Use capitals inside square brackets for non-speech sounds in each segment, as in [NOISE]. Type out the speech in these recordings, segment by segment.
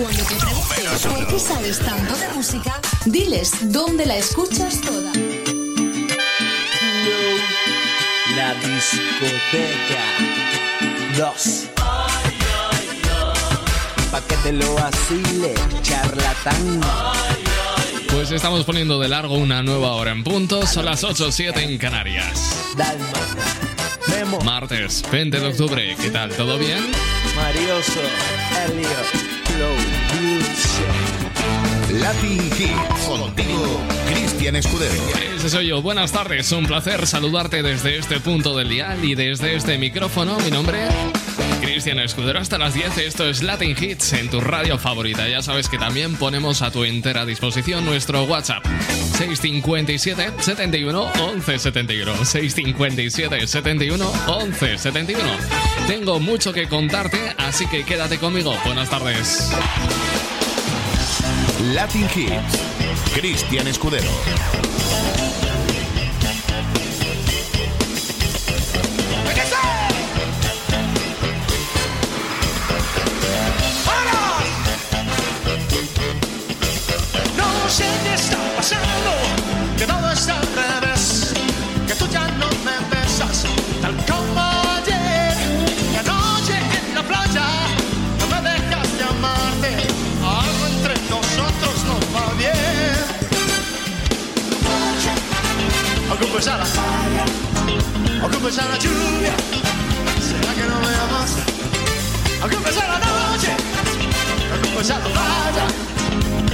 Cuando te pregunten por qué sabes tanto de música, diles dónde la escuchas toda. La discoteca 2 Pa' que te lo vacile, charlatán. Pues estamos poniendo de largo una nueva hora en punto. Son las 8.07 en Canarias. Martes 20 de octubre. ¿Qué tal? ¿Todo bien? Marioso, Elliot, Flow. Latin Hits. Contigo, Cristian Escudero. Ese soy yo. Buenas tardes. Un placer saludarte desde este punto del dial y desde este micrófono. Mi nombre Cristian Escudero hasta las 10. Esto es Latin Hits en tu radio favorita. Ya sabes que también ponemos a tu entera disposición nuestro WhatsApp 657 71 11 71. 657 71 11 71. Tengo mucho que contarte, así que quédate conmigo. Buenas tardes. Latin Hits. Cristian Escudero. No sé qué está pasando, que todo está al revés, que tú ya no me besas tal como Aunque pesada, aunque pesada la lluvia, será que no me amas. Aunque pesada la noche, aunque pesada la playa.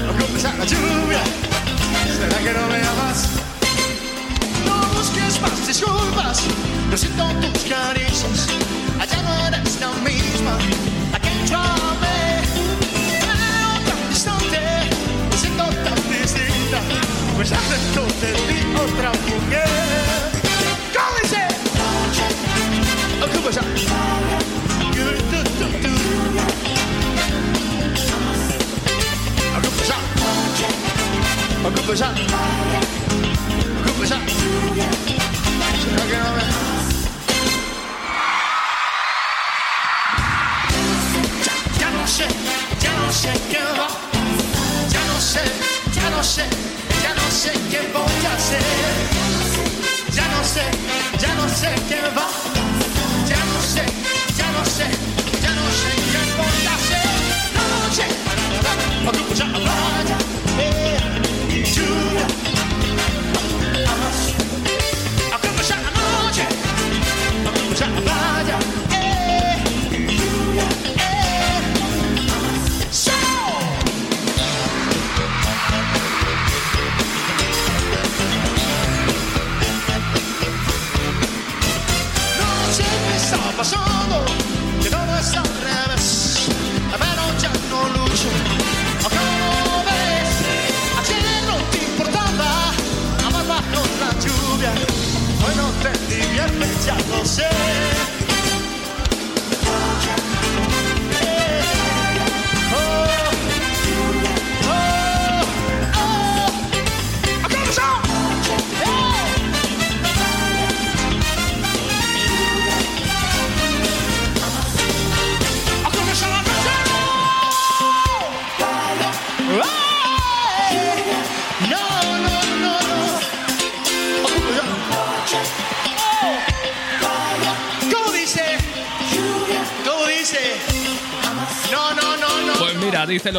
Aunque empezar la lluvia, ¿será que no me amas? No busques más disculpas, no siento tus caricias, allá no eres la misma, aquí yo amé, pero tan distante, me siento tan distinta, pues adentro de ti otra mujer. ¿Cómo dice? Empezar. Aunque empezar. Aunque empezar. Aunque empezar. ¿Será que no me ya no sé, ya no sé qué va. Ya no sé, ya no sé, ya no sé qué voy a hacer. Ya no sé, ya no sé qué va. Ya no sé, ya no sé,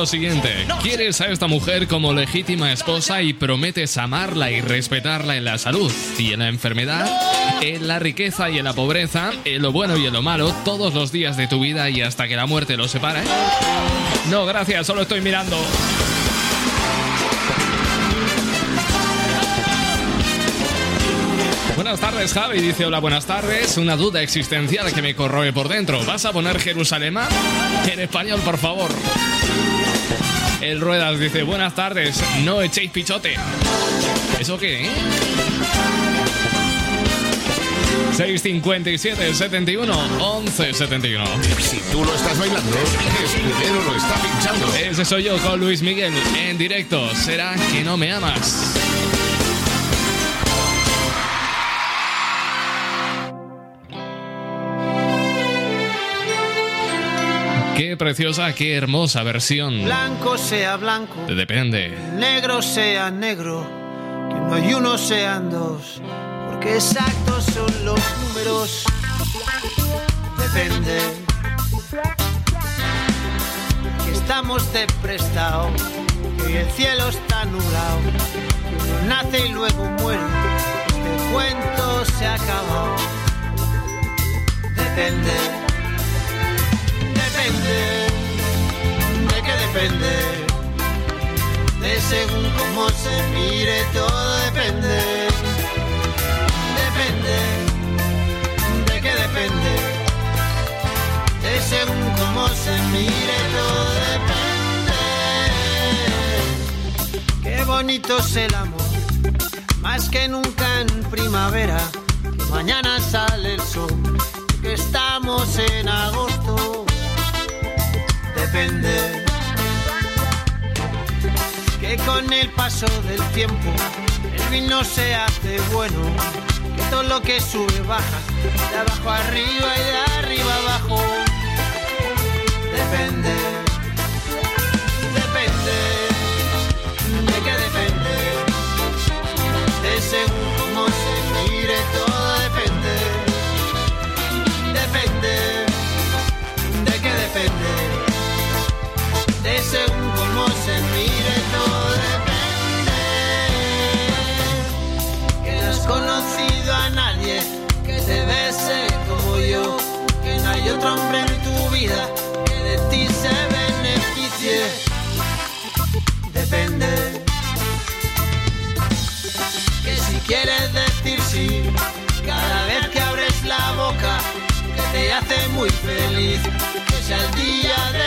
siguiente. Quieres a esta mujer como legítima esposa y prometes amarla y respetarla en la salud y en la enfermedad, en la riqueza y en la pobreza, en lo bueno y en lo malo, todos los días de tu vida y hasta que la muerte los separe. No, gracias, solo estoy mirando. Buenas tardes, Javi. Dice, hola, buenas tardes. Una duda existencial que me corroe por dentro. ¿Vas a poner Jerusalema? En español, por favor. El Ruedas dice, buenas tardes. No echéis pichote. ¿Eso qué? eh? 657 71 11 71. Si tú lo estás bailando, Escudero lo está pinchando. Ese soy yo con Luis Miguel en directo. ¿Será que no me amas? Qué preciosa, qué hermosa versión. Blanco sea blanco, Depende. negro sea negro, que no hay uno sean dos, porque exactos son los números. Depende. Que estamos de prestado, que el cielo está nublado, que uno nace y luego muere. Este cuento se ha acabado. Depende. Depende. ¿De qué depende? de según cómo se mire, todo depende. Depende, de qué depende. De según cómo se mire, todo depende. Qué bonito es el amor, más que nunca en primavera. Que mañana sale el sol, que estamos en agosto. Depende que con el paso del tiempo el vino se hace bueno, que todo lo que sube baja, de abajo arriba y de arriba abajo. Depende, depende, de qué depende, de según de según cómo se mire, todo depende. Que no has conocido a nadie que te bese como yo, que no hay otro hombre en tu vida que de ti se beneficie. Depende. Que si quieres decir sí, cada vez que abres la boca, que te hace muy feliz, que sea el día de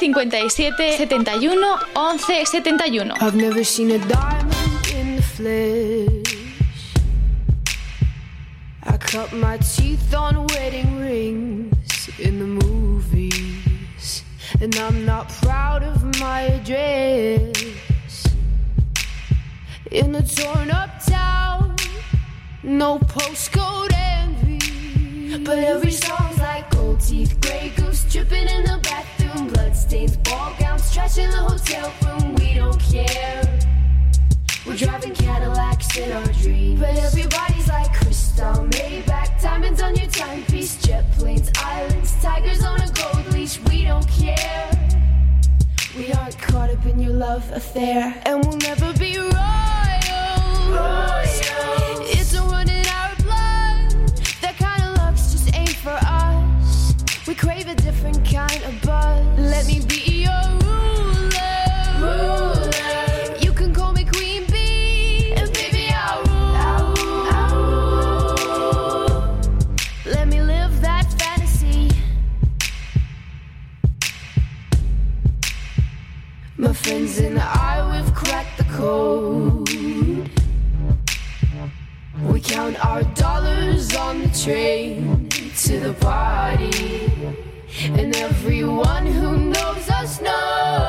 657 71 11 71. I've never seen a diamond in the flesh. I cut my teeth on wedding rings in the movies. And I'm not proud of my address. In a torn up town, no postcode envy. But every song's like gold teeth, gray goose dripping in the bathroom, bloodstains, ball gowns, trash in the hotel room. We don't care. We're driving Cadillacs in our dreams. But everybody's like crystal, Maybach, diamonds on your timepiece, jet planes, islands, tigers on a gold leash. We don't care. We aren't caught up in your love affair, and we'll never be royal. Royal. It's a in our blood. That kind of luck's just ain't for us. We crave a different kind of buzz. Let me be your ruler. You can call me Queen Bee, and baby I'll rule. Let me live that fantasy. My friends and I, we've cracked the code. We count our dollars on the train. To the party. And everyone who knows us knows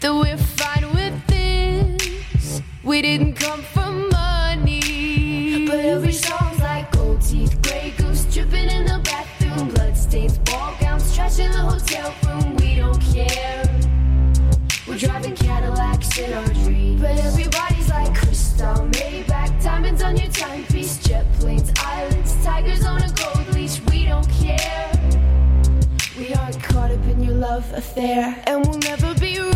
that we're fine with this. We didn't come for money. But every song's like gold teeth, gray goose dripping in the bathroom, bloodstains, ball gowns, trash in the hotel room. We don't care. We're driving Cadillacs in our dreams. But everybody's love affair, and we'll never be royals.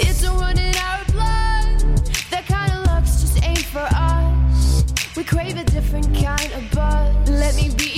It's a run in our blood. That kind of luck's just ain't for us. We crave a different kind of buzz. Let me be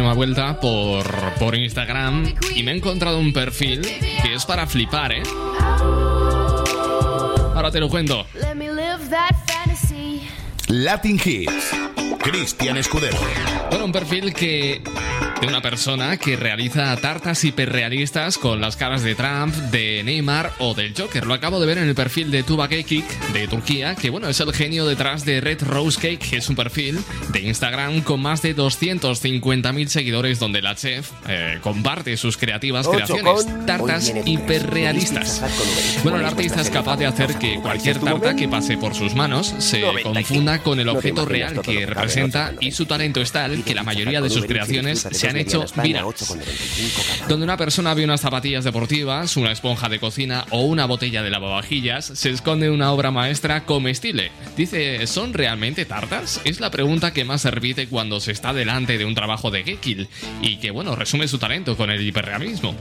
Una vuelta por, por Instagram y me he encontrado un perfil que es para flipar, ¿eh? Ahora te lo cuento. Let me live that fantasy. Latin Hits. Cristian Escudero. Bueno, un perfil que de una persona que realiza tartas hiperrealistas con las caras de Trump, de Neymar o del Joker. Lo acabo de ver en el perfil de Tuba Kekik de Turquía, que bueno, es el genio detrás de Red Rose Cake, que es un perfil de Instagram con más de 250.000 seguidores donde la chef eh, comparte sus creativas creaciones, tartas hiperrealistas. Bueno, el artista es capaz de hacer que cualquier tarta que pase por sus manos se confunda con el objeto real que representa y su talento es tal que la mayoría de sus creaciones se han hecho virales. Donde una persona ve unas zapatillas deportivas, una esponja de cocina o una botella de lavavajillas, se esconde una obra maestra comestible. Dice, ¿son realmente tartas? Es la pregunta que más se repite cuando se está delante de un trabajo de Gekil y que, bueno, resume su talento con el hiperrealismo.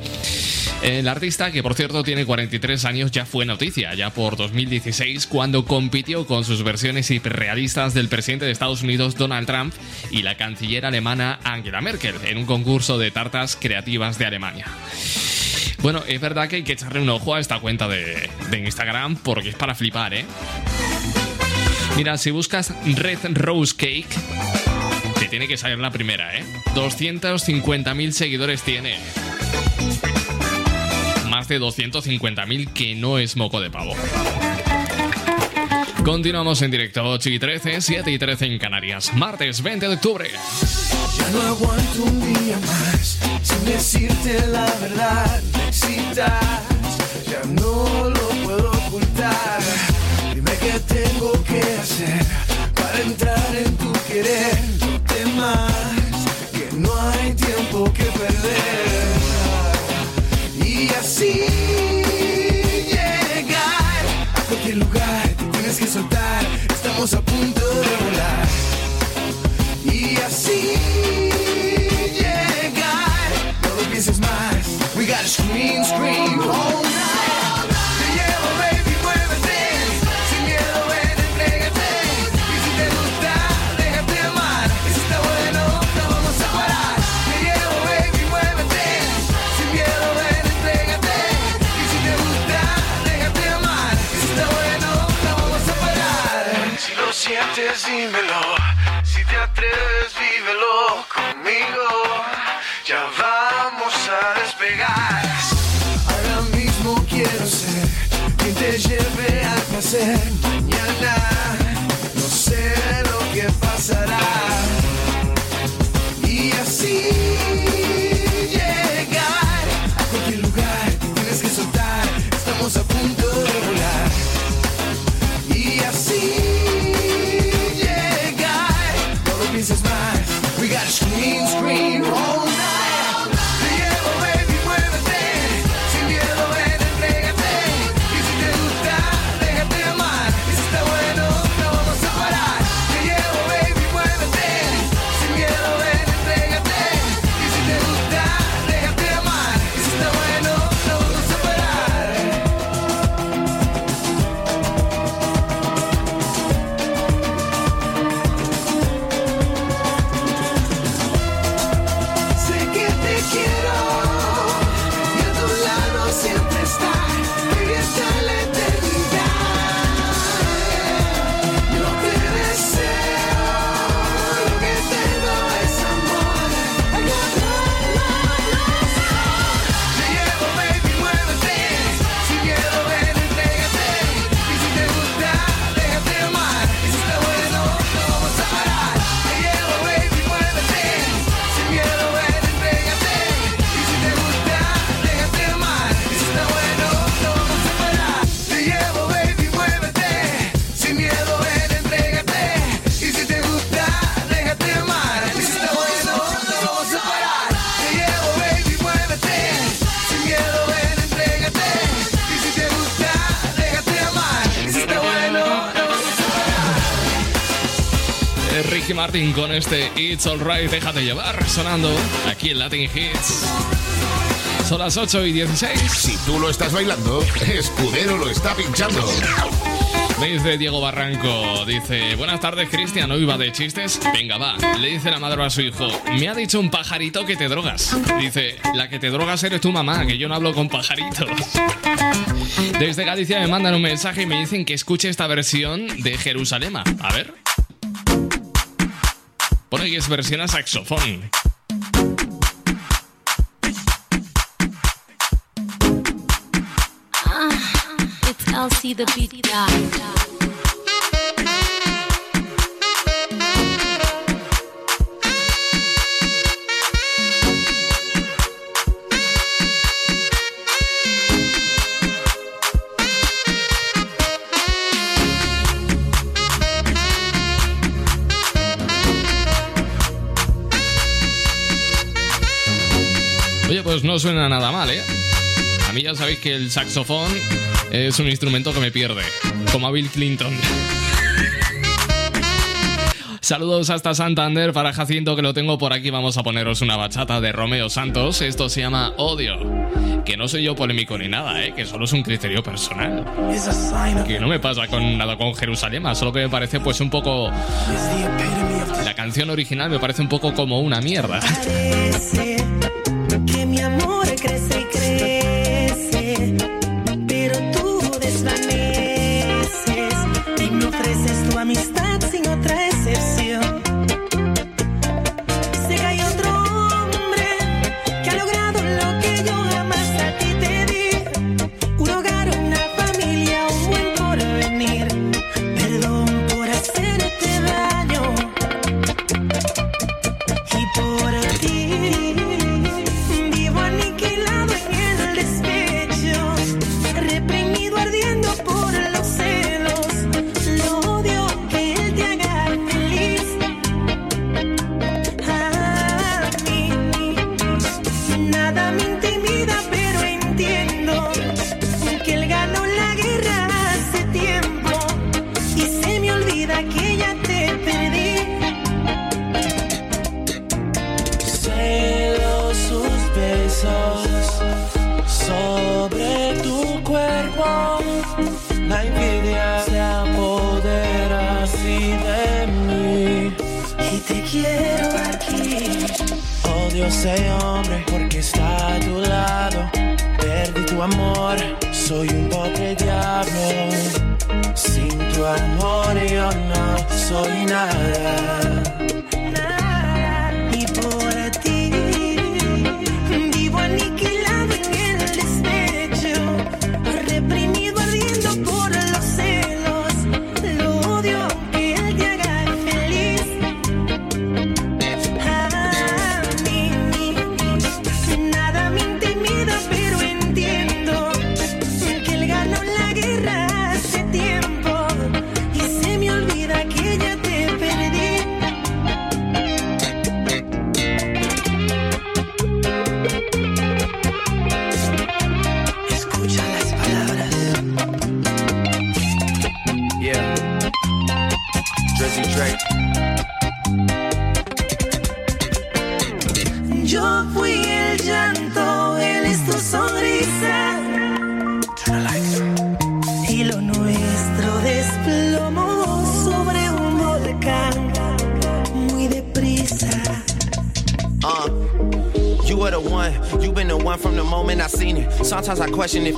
El artista, que por cierto tiene 43 años, ya fue noticia, ya por 2016, cuando compitió con sus versiones hiperrealistas del presidente de Estados Unidos, Donald Trump, y la canciller alemana Angela Merkel, en un concurso de tartas creativas de Alemania. Bueno, es verdad que hay que echarle un ojo a esta cuenta de, Instagram porque es para flipar, ¿eh? Mira, si buscas Red Rose Cake, te tiene que salir la primera, ¿eh? 250.000 seguidores tiene. Más de 250.000 que no es moco de pavo. Continuamos en directo 8 y 13, 7 y 13 en Canarias. Martes 20 de octubre. Ya no aguanto un día más sin decirte la verdad. Me excitas, ya no lo puedo ocultar. Dime qué tengo que hacer para entrar en tu querer. No temas que no hay tiempo que perder. Y así soltar. Estamos a punto de volar. Y así llegar. No lo pienses más. We gotta scream, scream all con este It's Alright, déjate llevar, sonando aquí en Latin Hits. Son las 8 y 16. Si tú lo estás bailando, Escudero lo está pinchando. Me dice Diego Barranco, dice, buenas tardes Cristian, hoy va de chistes. Venga, va. Le dice la madre a su hijo, me ha dicho un pajarito que te drogas. Dice, la que te drogas eres tu mamá, que yo no hablo con pajaritos. Desde Galicia me mandan un mensaje y me dicen que escuche esta versión de Jerusalema. A ver. Pone que es versión a saxofón. It's LC the beat guy. Suena nada mal, ¿eh? A mí ya sabéis que el saxofón es un instrumento que me pierde, como a Bill Clinton. Saludos hasta Santander para Jacinto que lo tengo por aquí. Vamos a poneros una bachata de Romeo Santos. Esto se llama Odio. Que no soy yo polémico ni nada, ¿eh? que solo es un criterio personal. Que no me pasa con nada con Jerusalén, solo que me parece pues un poco... La canción original me parece un poco como una mierda. Que mi amor crece,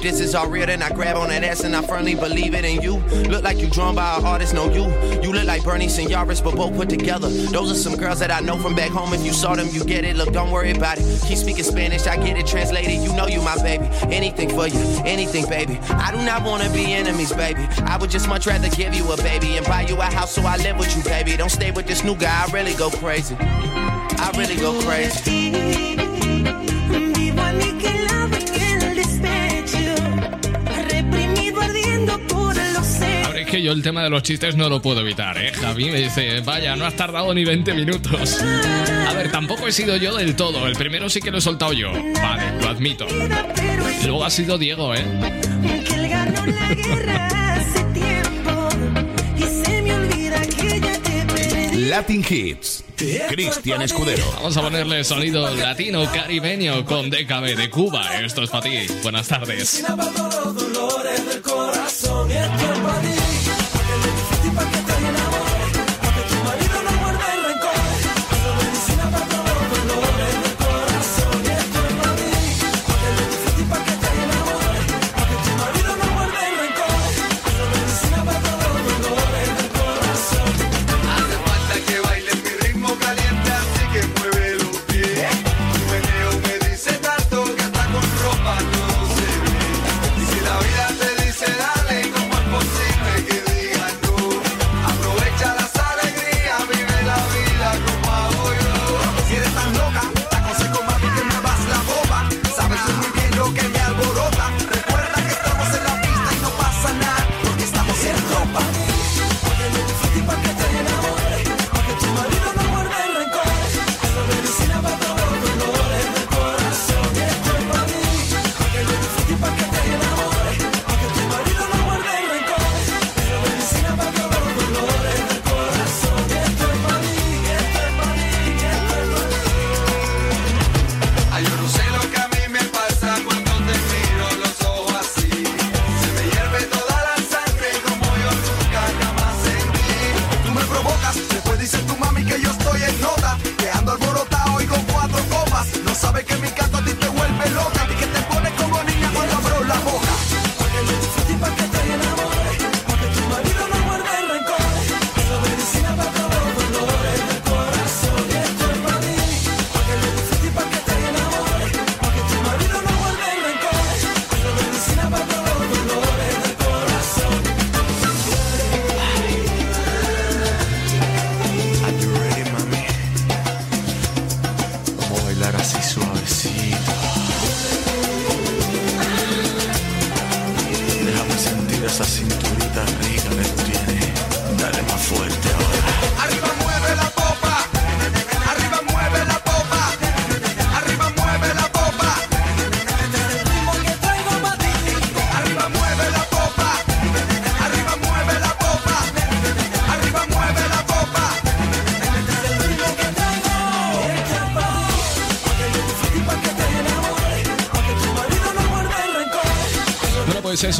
this is all real, then I grab on that ass and I firmly believe it. And you look like you drawn by an artist, no you. You look like Bernie Senoris, but both put together. Those are some girls that I know from back home. If you saw them, you get it. Look, don't worry about it. Keep speaking Spanish, I get it translated. You know you my baby. Anything for you, anything, baby. I do not wanna be enemies, baby. I would just much rather give you a baby and buy you a house so I live with you, baby. Don't stay with this new guy, I really go crazy. I really go crazy. el tema de los chistes no lo puedo evitar, ¿eh? Javi me dice, vaya, no has tardado ni 20 minutos. A ver, tampoco he sido yo del todo. El primero sí que lo he soltado yo. Vale, lo admito. Luego ha sido Diego, ¿eh? Latin Hits. Cristian Escudero. Vamos a ponerle sonido latino caribeño con DKB de Cuba. Esto es para ti. Buenas tardes.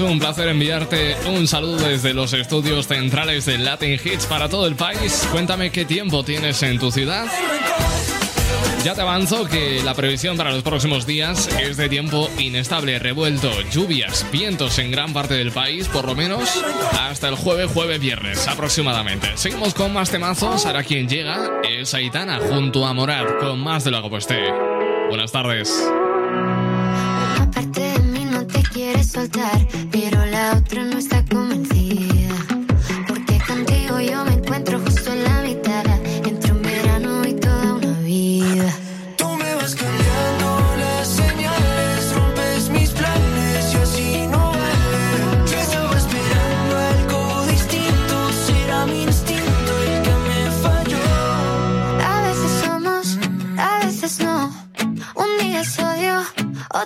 un placer enviarte un saludo desde los estudios centrales de Latin Hits para todo el país. Cuéntame qué tiempo tienes en tu ciudad. Ya te avanzo que la previsión para los próximos días es de tiempo inestable, revuelto, lluvias, vientos en gran parte del país, por lo menos hasta el jueves, jueves, viernes aproximadamente. Seguimos con más temazos, ahora quien llega es Aitana junto a Morat con más de lo que Buenas tardes.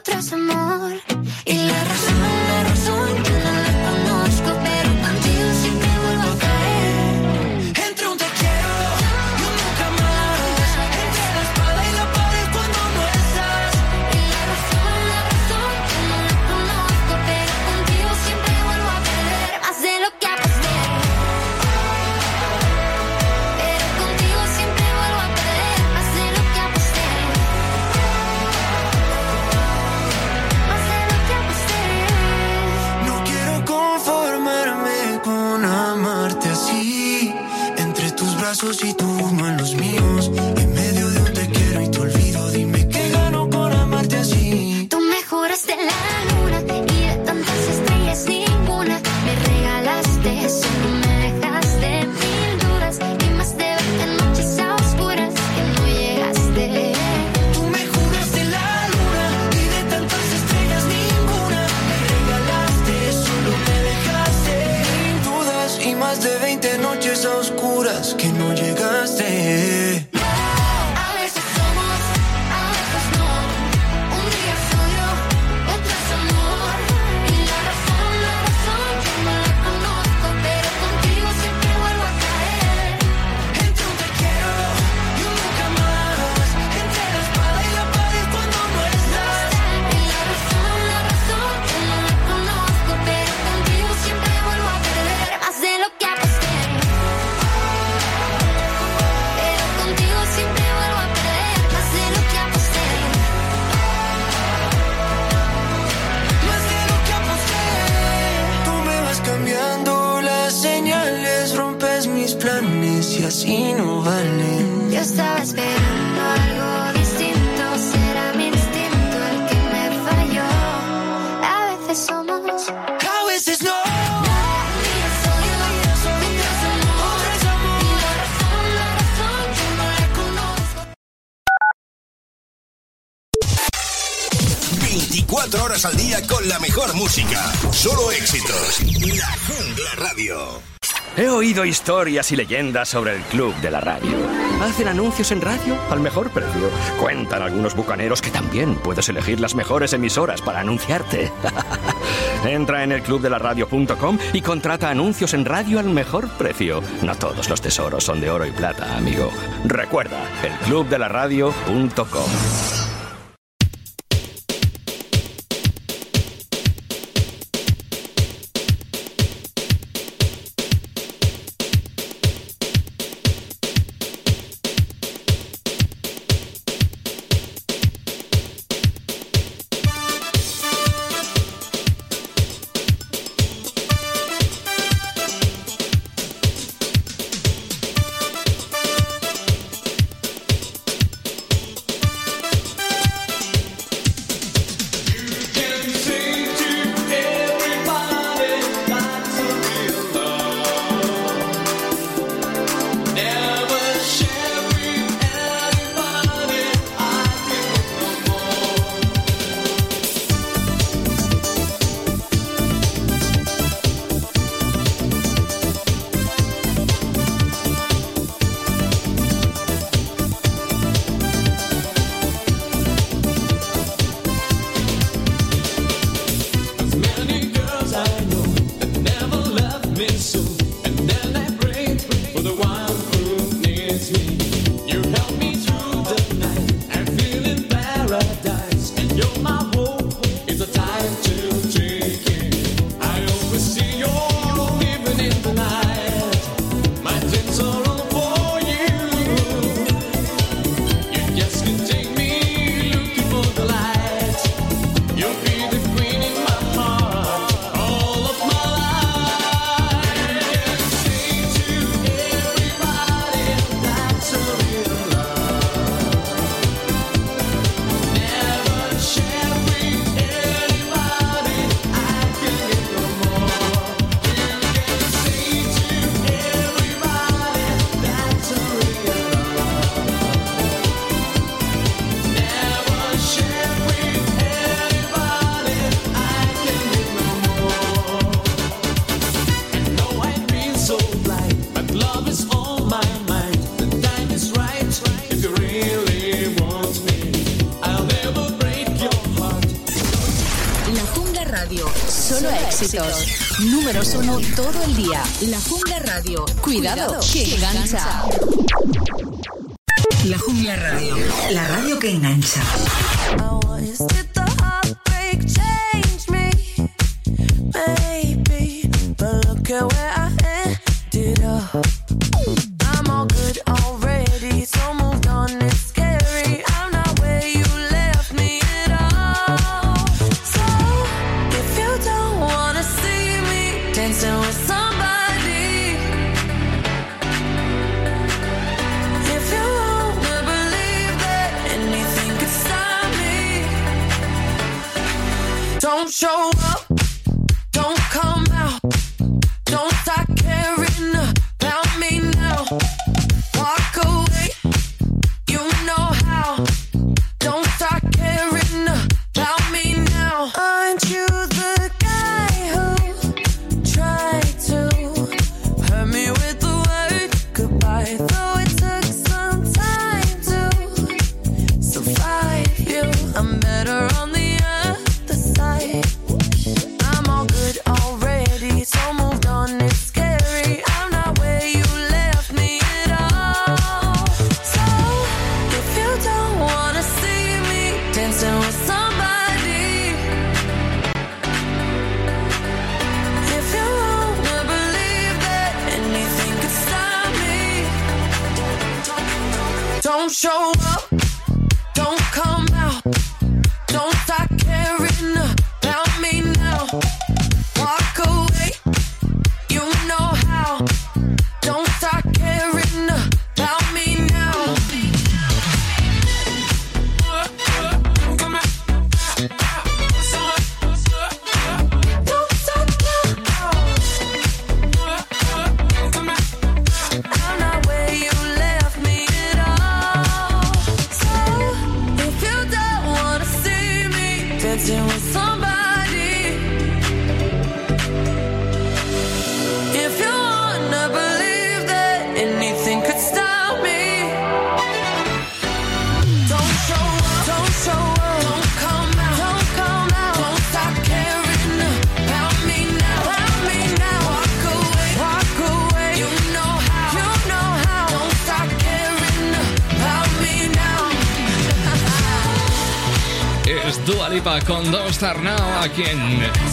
otros amores. y leyendas sobre el club de la radio. Hacen anuncios en radio al mejor precio. Cuentan algunos bucaneros que también puedes elegir las mejores emisoras para anunciarte. [LAUGHS] Entra en elclubdelaradio.com y contrata anuncios en radio al mejor precio. No todos los tesoros son de oro y plata, amigo. Recuerda, elclubdelaradio.com. sonó todo el día. La Jungla Radio. Cuidado, que engancha. La Jungla Radio. La radio que engancha. Don't Star Now aquí en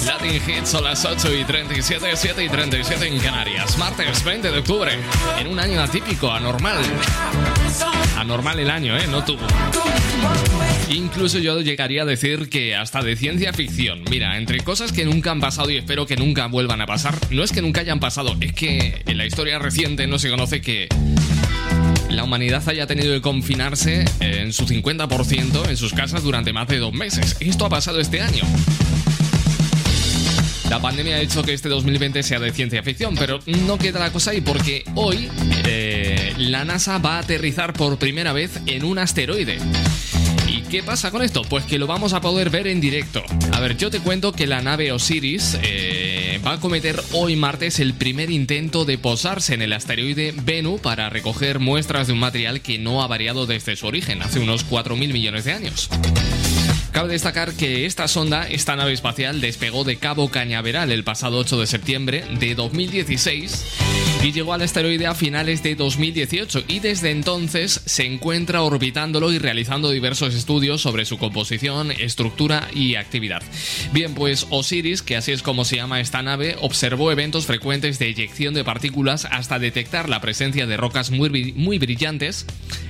Latin Hits son las 8 y 37, 7 y 37 en Canarias. Martes 20 de octubre, en un año atípico, anormal. Anormal el año, ¿eh? No tuvo. Incluso yo llegaría a decir que hasta de ciencia ficción. Mira, entre cosas que nunca han pasado y espero que nunca vuelvan a pasar, no es que nunca hayan pasado, es que en la historia reciente no se conoce que la humanidad haya tenido que confinarse en su 50% en sus casas durante más de dos meses. Esto ha pasado este año. La pandemia ha hecho que este 2020 sea de ciencia ficción, pero no queda la cosa ahí porque hoy eh, la NASA va a aterrizar por primera vez en un asteroide. ¿Y qué pasa con esto? Pues que lo vamos a poder ver en directo. A ver, yo te cuento que la nave Osiris eh, va a cometer hoy martes el primer intento de posarse en el asteroide Bennu para recoger muestras de un material que no ha variado desde su origen, hace unos 4.000 millones de años. Cabe destacar que esta sonda, esta nave espacial, despegó de Cabo Cañaveral el pasado 8 de septiembre de 2016 y llegó al asteroide a finales de 2018 y desde entonces se encuentra orbitándolo y realizando diversos estudios sobre su composición, estructura y actividad. Bien, pues Osiris, que así es como se llama esta nave, observó eventos frecuentes de eyección de partículas hasta detectar la presencia de rocas muy, muy brillantes,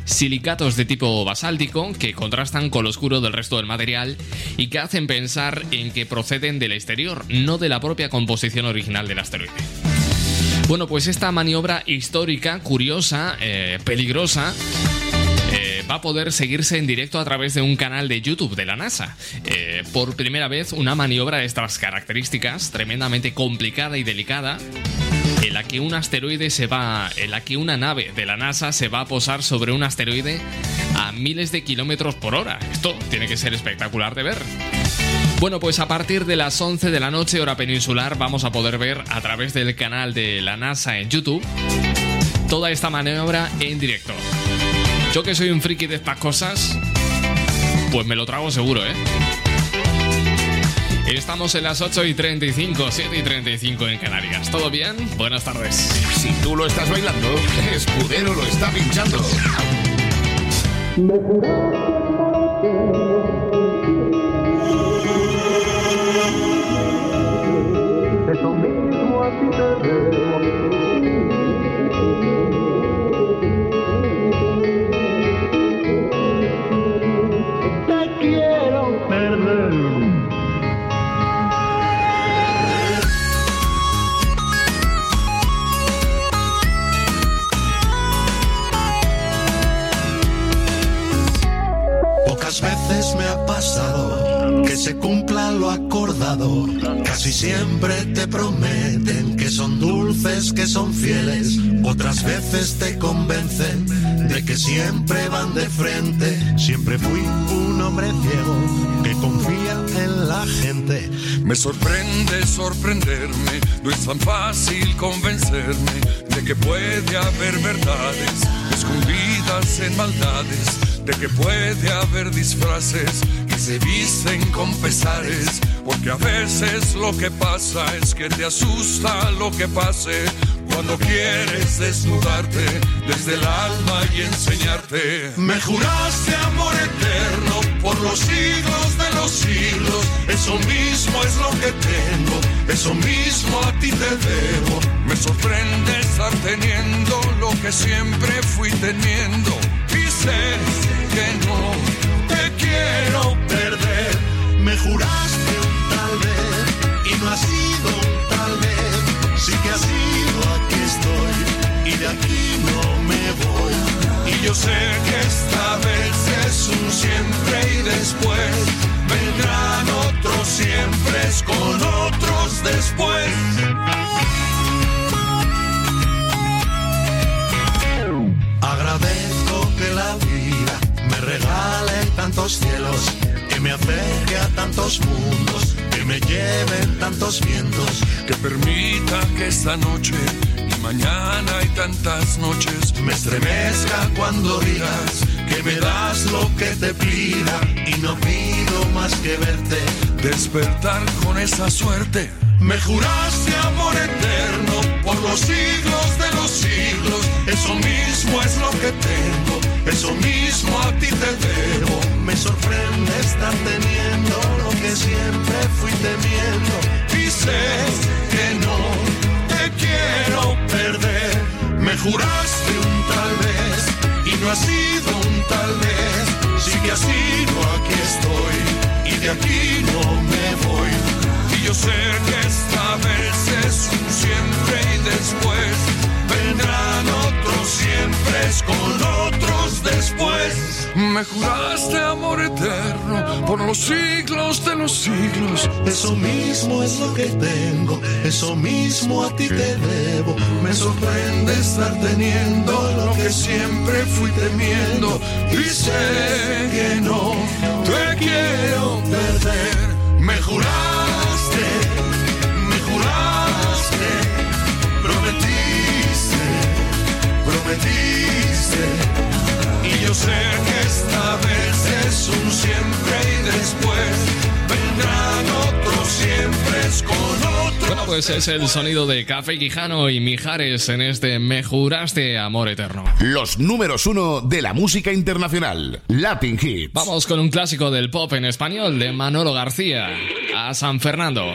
silicatos de tipo basáltico que contrastan con lo oscuro del resto del material y que hacen pensar en que proceden del exterior, no de la propia composición original del asteroide. Bueno, pues esta maniobra histórica, curiosa, eh, peligrosa, eh, va a poder seguirse en directo a través de un canal de YouTube de la NASA. Eh, por primera vez, una maniobra de estas características, tremendamente complicada y delicada, en la que un asteroide se va, en la que una nave de la NASA se va a posar sobre un asteroide a miles de kilómetros por hora. Esto tiene que ser espectacular de ver. Bueno, pues a partir de las 11 de la noche hora peninsular vamos a poder ver a través del canal de la NASA en YouTube toda esta maniobra en directo. Yo que soy un friki de estas cosas, pues me lo trago seguro, ¿eh? Estamos en las 8 y 35, 7 y 35 en Canarias. ¿Todo bien? Buenas tardes. Si tú lo estás bailando, Escudero lo está pinchando. Eso mismo a ti te se cumpla lo acordado. Casi siempre te prometen que son dulces, que son fieles. Otras veces te convencen de que siempre van de frente. Siempre fui un hombre ciego que confía en la gente. Me sorprende sorprenderme, no es tan fácil convencerme de que puede haber verdades escondidas en maldades, de que puede haber disfraces se visten con pesares, porque a veces lo que pasa es que te asusta lo que pase. Cuando quieres desnudarte desde el alma y enseñarte, Me juraste amor eterno por los siglos de los siglos. Eso mismo es lo que tengo, eso mismo a ti te debo. Me sorprende estar lo que siempre fui teniendo. Y que no te quiero. Me juraste un tal vez y no ha sido un tal vez. Sí que ha sido, aquí estoy y de aquí no me voy. Y yo sé que esta vez es un siempre y después vendrán otros siempre con otros después. Agradezco que la vida me regale tantos cielos, me acerque a tantos mundos, que me lleven tantos vientos. Que permita que esta noche y mañana y tantas noches Me estremezca cuando digas que me das lo que te pida y no pido más que verte. despertar con esa suerte. Me juraste amor eterno por los siglos de los siglos. Eso mismo es lo que tengo, eso mismo a ti te debo. Me sorprende estar teniendo lo que siempre fui temiendo. Y que no te quiero perder. Me juraste un tal vez y no ha sido un tal vez. Sí que ha sido, aquí estoy y de aquí no me voy. Y yo sé que esta vez es un siempre y después vendrán otros siempre con otros después. Me juraste amor eterno por los siglos de los siglos. Eso mismo es lo que tengo, eso mismo a ti te debo. Me sorprende estar teniendo lo que siempre fui temiendo. Y que no te quiero perder. Me juraste, prometiste. Y yo sé que esta vez es un siempre y después vendrán otros siempre con otros. Bueno, pues es el sonido de Café Quijano y Mijares en este Me Juraste Amor Eterno. Los números uno de la música internacional. Latin Hits. Vamos con un clásico del pop en español de Manolo García. A San Fernando.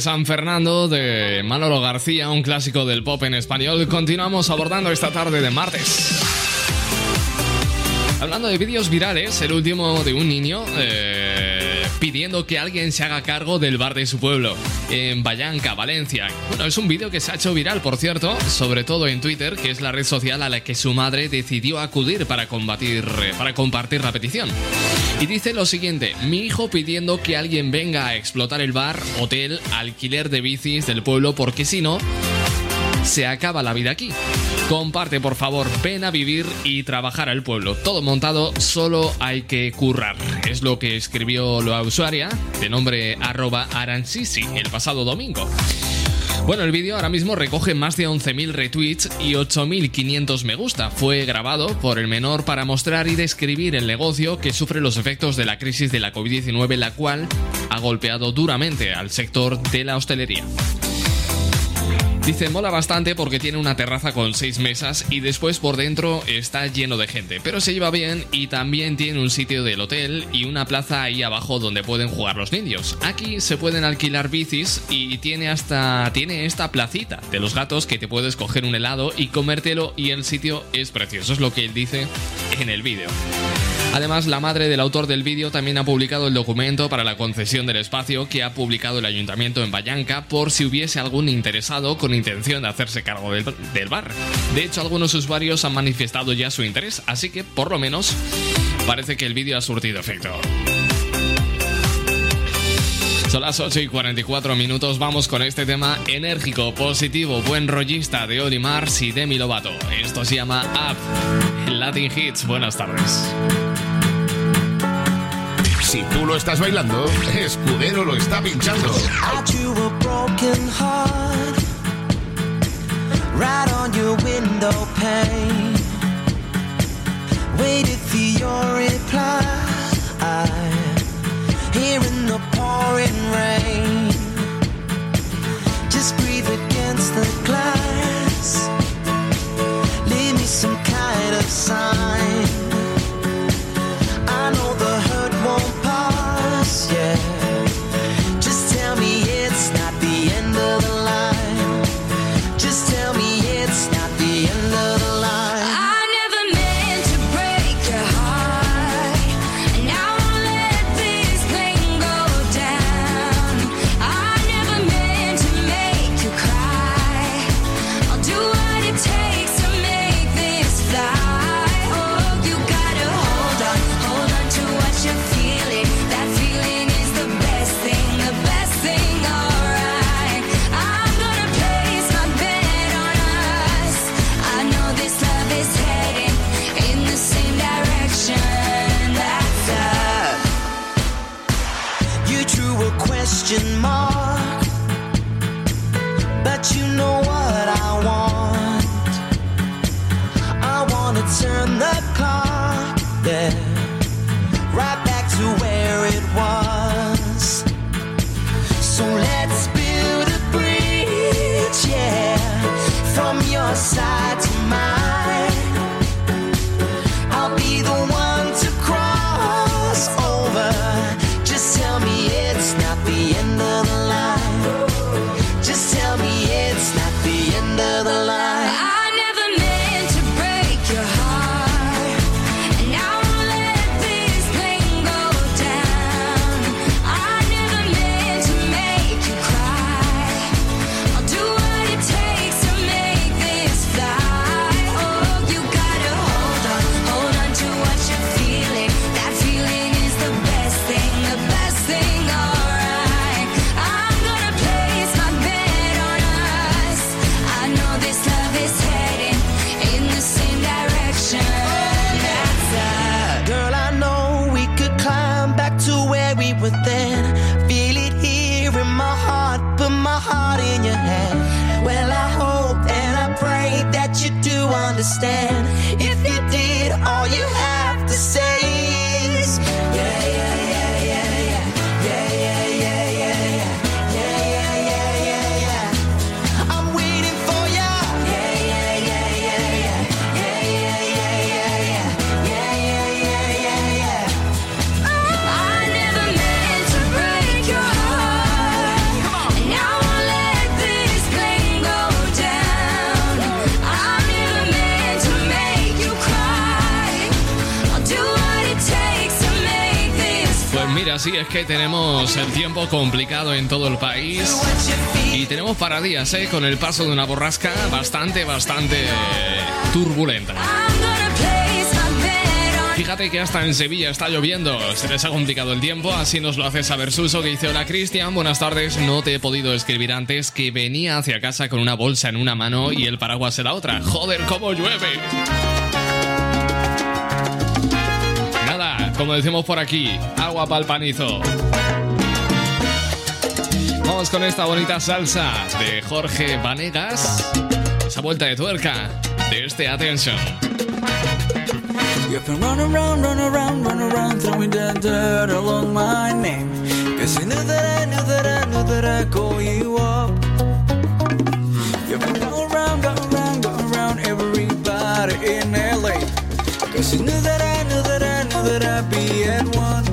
San Fernando de Manolo García, un clásico del pop en español. Continuamos abordando esta tarde de martes. Hablando de vídeos virales, el último de un niño eh, pidiendo que alguien se haga cargo del bar de su pueblo, en Vallanca, Valencia. Bueno, es un vídeo que se ha hecho viral, por cierto, sobre todo en Twitter, que es la red social a la que su madre decidió acudir para, combatir, eh, para compartir la petición. Y dice lo siguiente, mi hijo pidiendo que alguien venga a explotar el bar, hotel, alquiler de bicis del pueblo, porque si no, se acaba la vida aquí. Comparte, por favor, ven a vivir y trabajar al pueblo. Todo montado, solo hay que currar. Es lo que escribió la usuaria de nombre arroba aransisi el pasado domingo. Bueno, el vídeo ahora mismo recoge más de 11.000 retweets y 8.500 me gusta. Fue grabado por el menor para mostrar y describir el negocio que sufre los efectos de la crisis de la COVID-19, la cual ha golpeado duramente al sector de la hostelería. Dice, mola bastante porque tiene una terraza con seis mesas y después por dentro está lleno de gente, pero se lleva bien y también tiene un sitio del hotel y una plaza ahí abajo donde pueden jugar los niños. Aquí se pueden alquilar bicis y tiene hasta tiene esta placita de los gatos que te puedes coger un helado y comértelo y el sitio es precioso, es lo que él dice en el vídeo. Además, la madre del autor del vídeo también ha publicado el documento para la concesión del espacio que ha publicado el ayuntamiento en Vallanca por si hubiese algún interesado con intención de hacerse cargo del, del bar. De hecho, algunos usuarios han manifestado ya su interés, así que por lo menos parece que el vídeo ha surtido efecto. Son las 8 y 44 minutos, vamos con este tema enérgico, positivo, buen rollista de Oli Mars y Demi Lovato. Esto se llama Up, Latin Hits. Buenas tardes. Si tú lo estás bailando, Escudero lo está pinchando. I drew a broken heart right on your window pane. Waited for your reply. Here in the pouring rain. Just breathe against the glass. Leave me some kind of sign. Así es que tenemos el tiempo complicado en todo el país y tenemos para días, ¿eh? con el paso de una borrasca bastante, bastante turbulenta. Fíjate que hasta en Sevilla está lloviendo. Se les ha complicado el tiempo, así nos lo hace saber Suso, que dice: Hola Cristian, buenas tardes. No te he podido escribir antes que venía hacia casa con una bolsa en una mano y el paraguas en la otra. ¡Joder, cómo llueve! como decimos por aquí, agua pa'l panizo. Vamos con esta bonita salsa de Jorge Vanegas, esa vuelta de tuerca de este Attention. You can run around, run around, run around, throwing that dirt along my name. Cause you know that I, know that I, know that I call you up. You can go around, go around, go around everybody in LA. Cause you know only had one.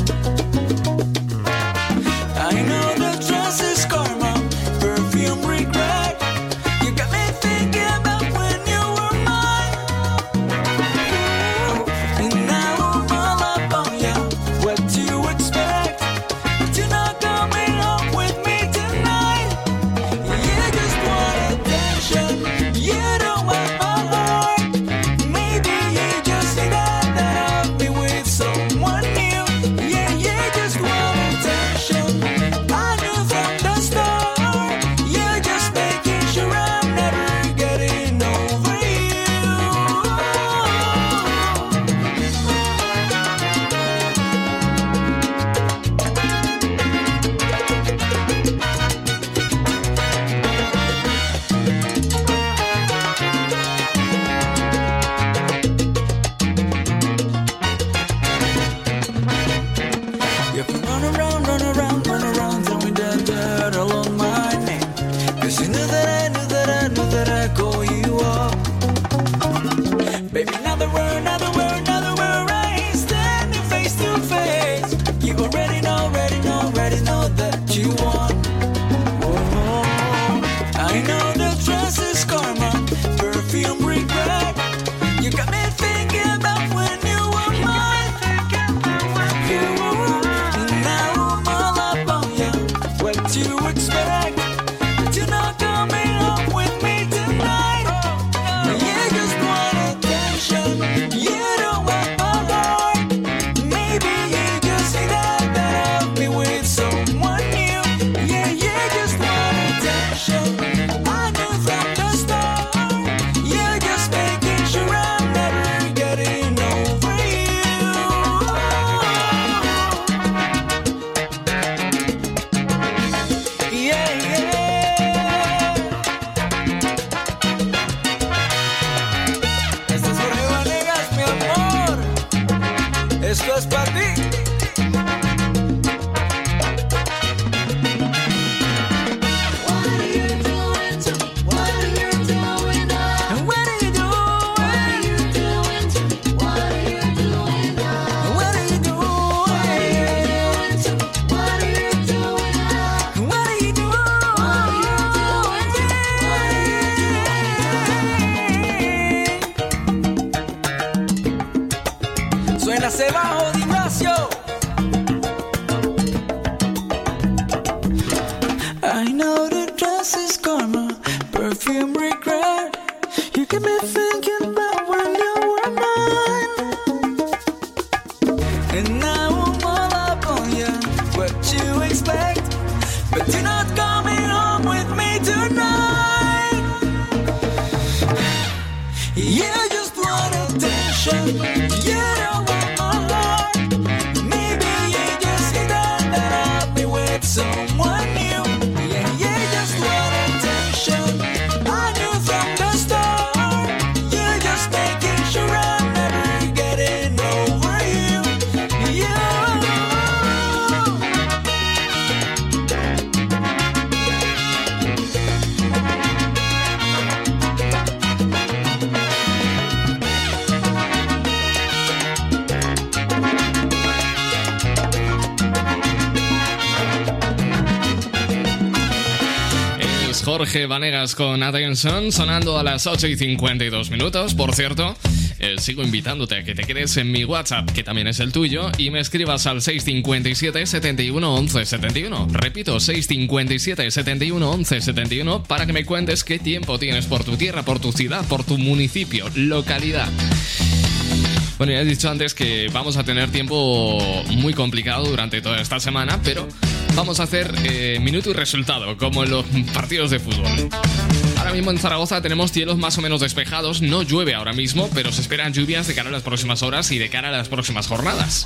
Jorge Vanegas con Attention, sonando a las 8 y 52 minutos. Por cierto, eh, sigo invitándote a que te quedes en mi WhatsApp, que también es el tuyo, y me escribas al 657 71 11 71. Repito, 657 71 11 71 para que me cuentes qué tiempo tienes por tu tierra, por tu ciudad, por tu municipio, localidad. Bueno, ya he dicho antes que vamos a tener tiempo muy complicado durante toda esta semana, pero vamos a hacer eh, minuto y resultado, como en los partidos de fútbol. Ahora mismo en Zaragoza tenemos cielos más o menos despejados, no llueve ahora mismo, pero se esperan lluvias de cara a las próximas horas y de cara a las próximas jornadas.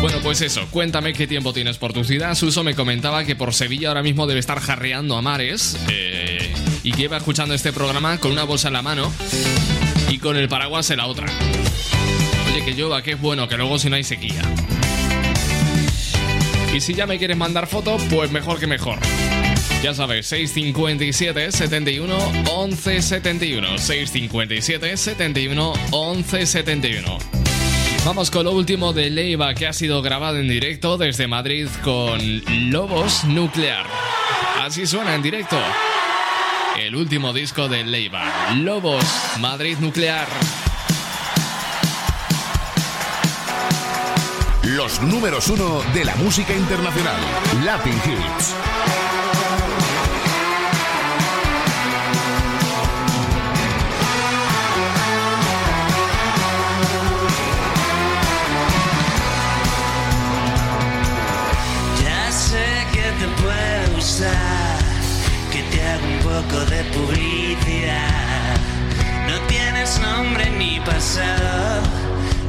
Bueno, pues eso, cuéntame qué tiempo tienes por tu ciudad. Suso me comentaba que por Sevilla ahora mismo debe estar jarreando a mares eh, y que iba escuchando este programa con una bolsa en la mano y con el paraguas en la otra. Oye, que llueva, que es bueno, que luego si no hay sequía. Y si ya me quieres mandar foto, pues mejor que mejor. Ya sabes, 657 71 11 71. 657 71 11 71. Vamos con lo último de Leiva que ha sido grabado en directo desde Madrid con Lobos Nuclear. Así suena en directo. El último disco de Leiva, Lobos Madrid Nuclear. Los números uno de la música internacional. Latin Hits. Ya sé que te puede gustar, que te haga un poco de publicidad. No tienes nombre ni pasado,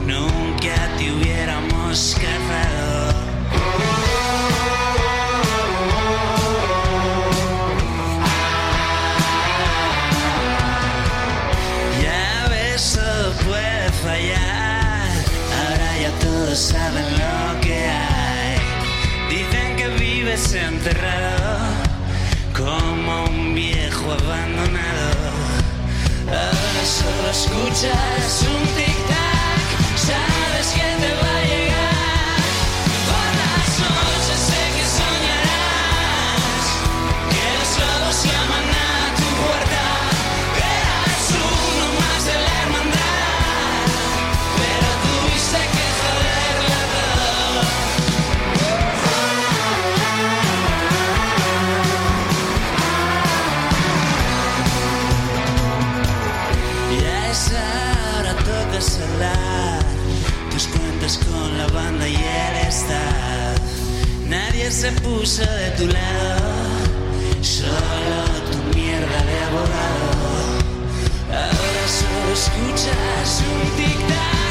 nunca te hubiéramos cazado. Ya ves, todo puede fallar. Ahora ya todos saben lo que hay. Dicen que vives enterrado como un viejo abandonado. Ahora solo escuchas un tic-tac. Sabes que te va se puso de tu lado, solo tu mierda de abogado. Ahora solo escuchas un tic-tac,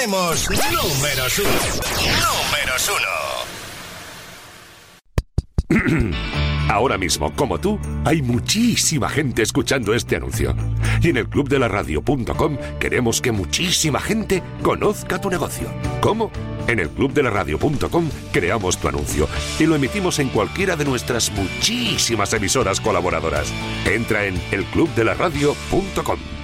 ponemos números uno. Números uno. [CLEARS THROAT] Ahora mismo, como tú, hay muchísima gente escuchando este anuncio. Y en el clubdelaradio.com queremos que muchísima gente conozca tu negocio. ¿Cómo? En el clubdelaradio.com creamos tu anuncio y lo emitimos en cualquiera de nuestras muchísimas emisoras colaboradoras. Entra en elclubdelaradio.com.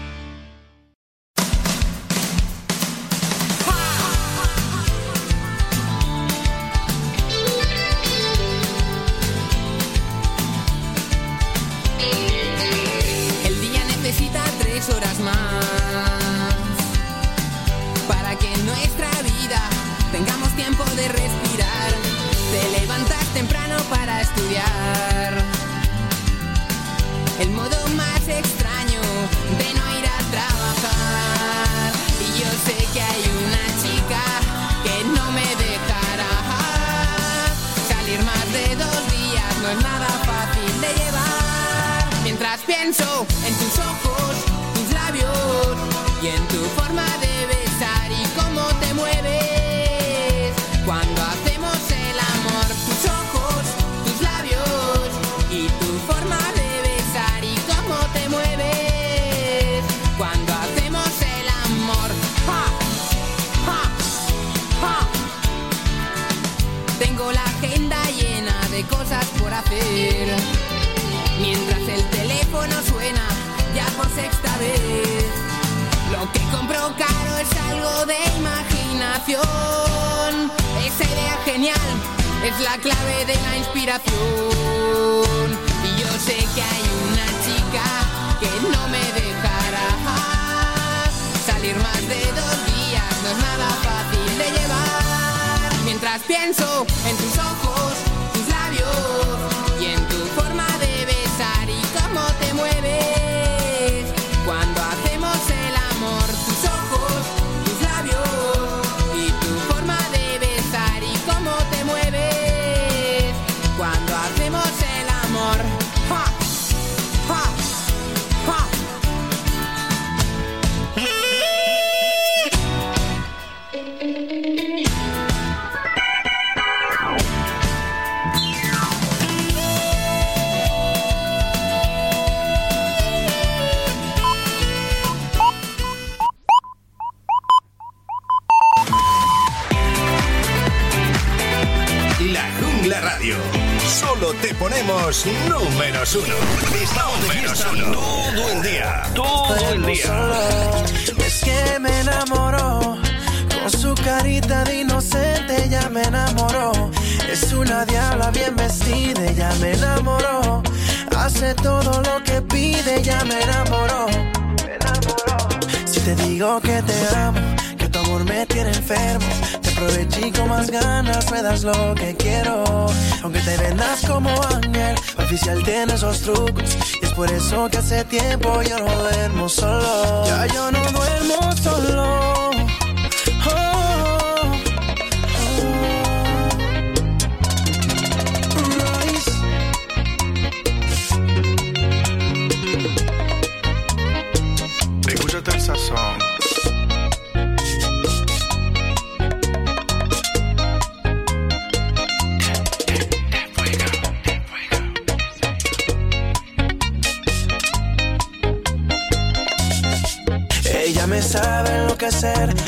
oficial tiene esos trucos. Y es por eso que hace tiempo yo no duermo solo. Ya yo no duermo solo.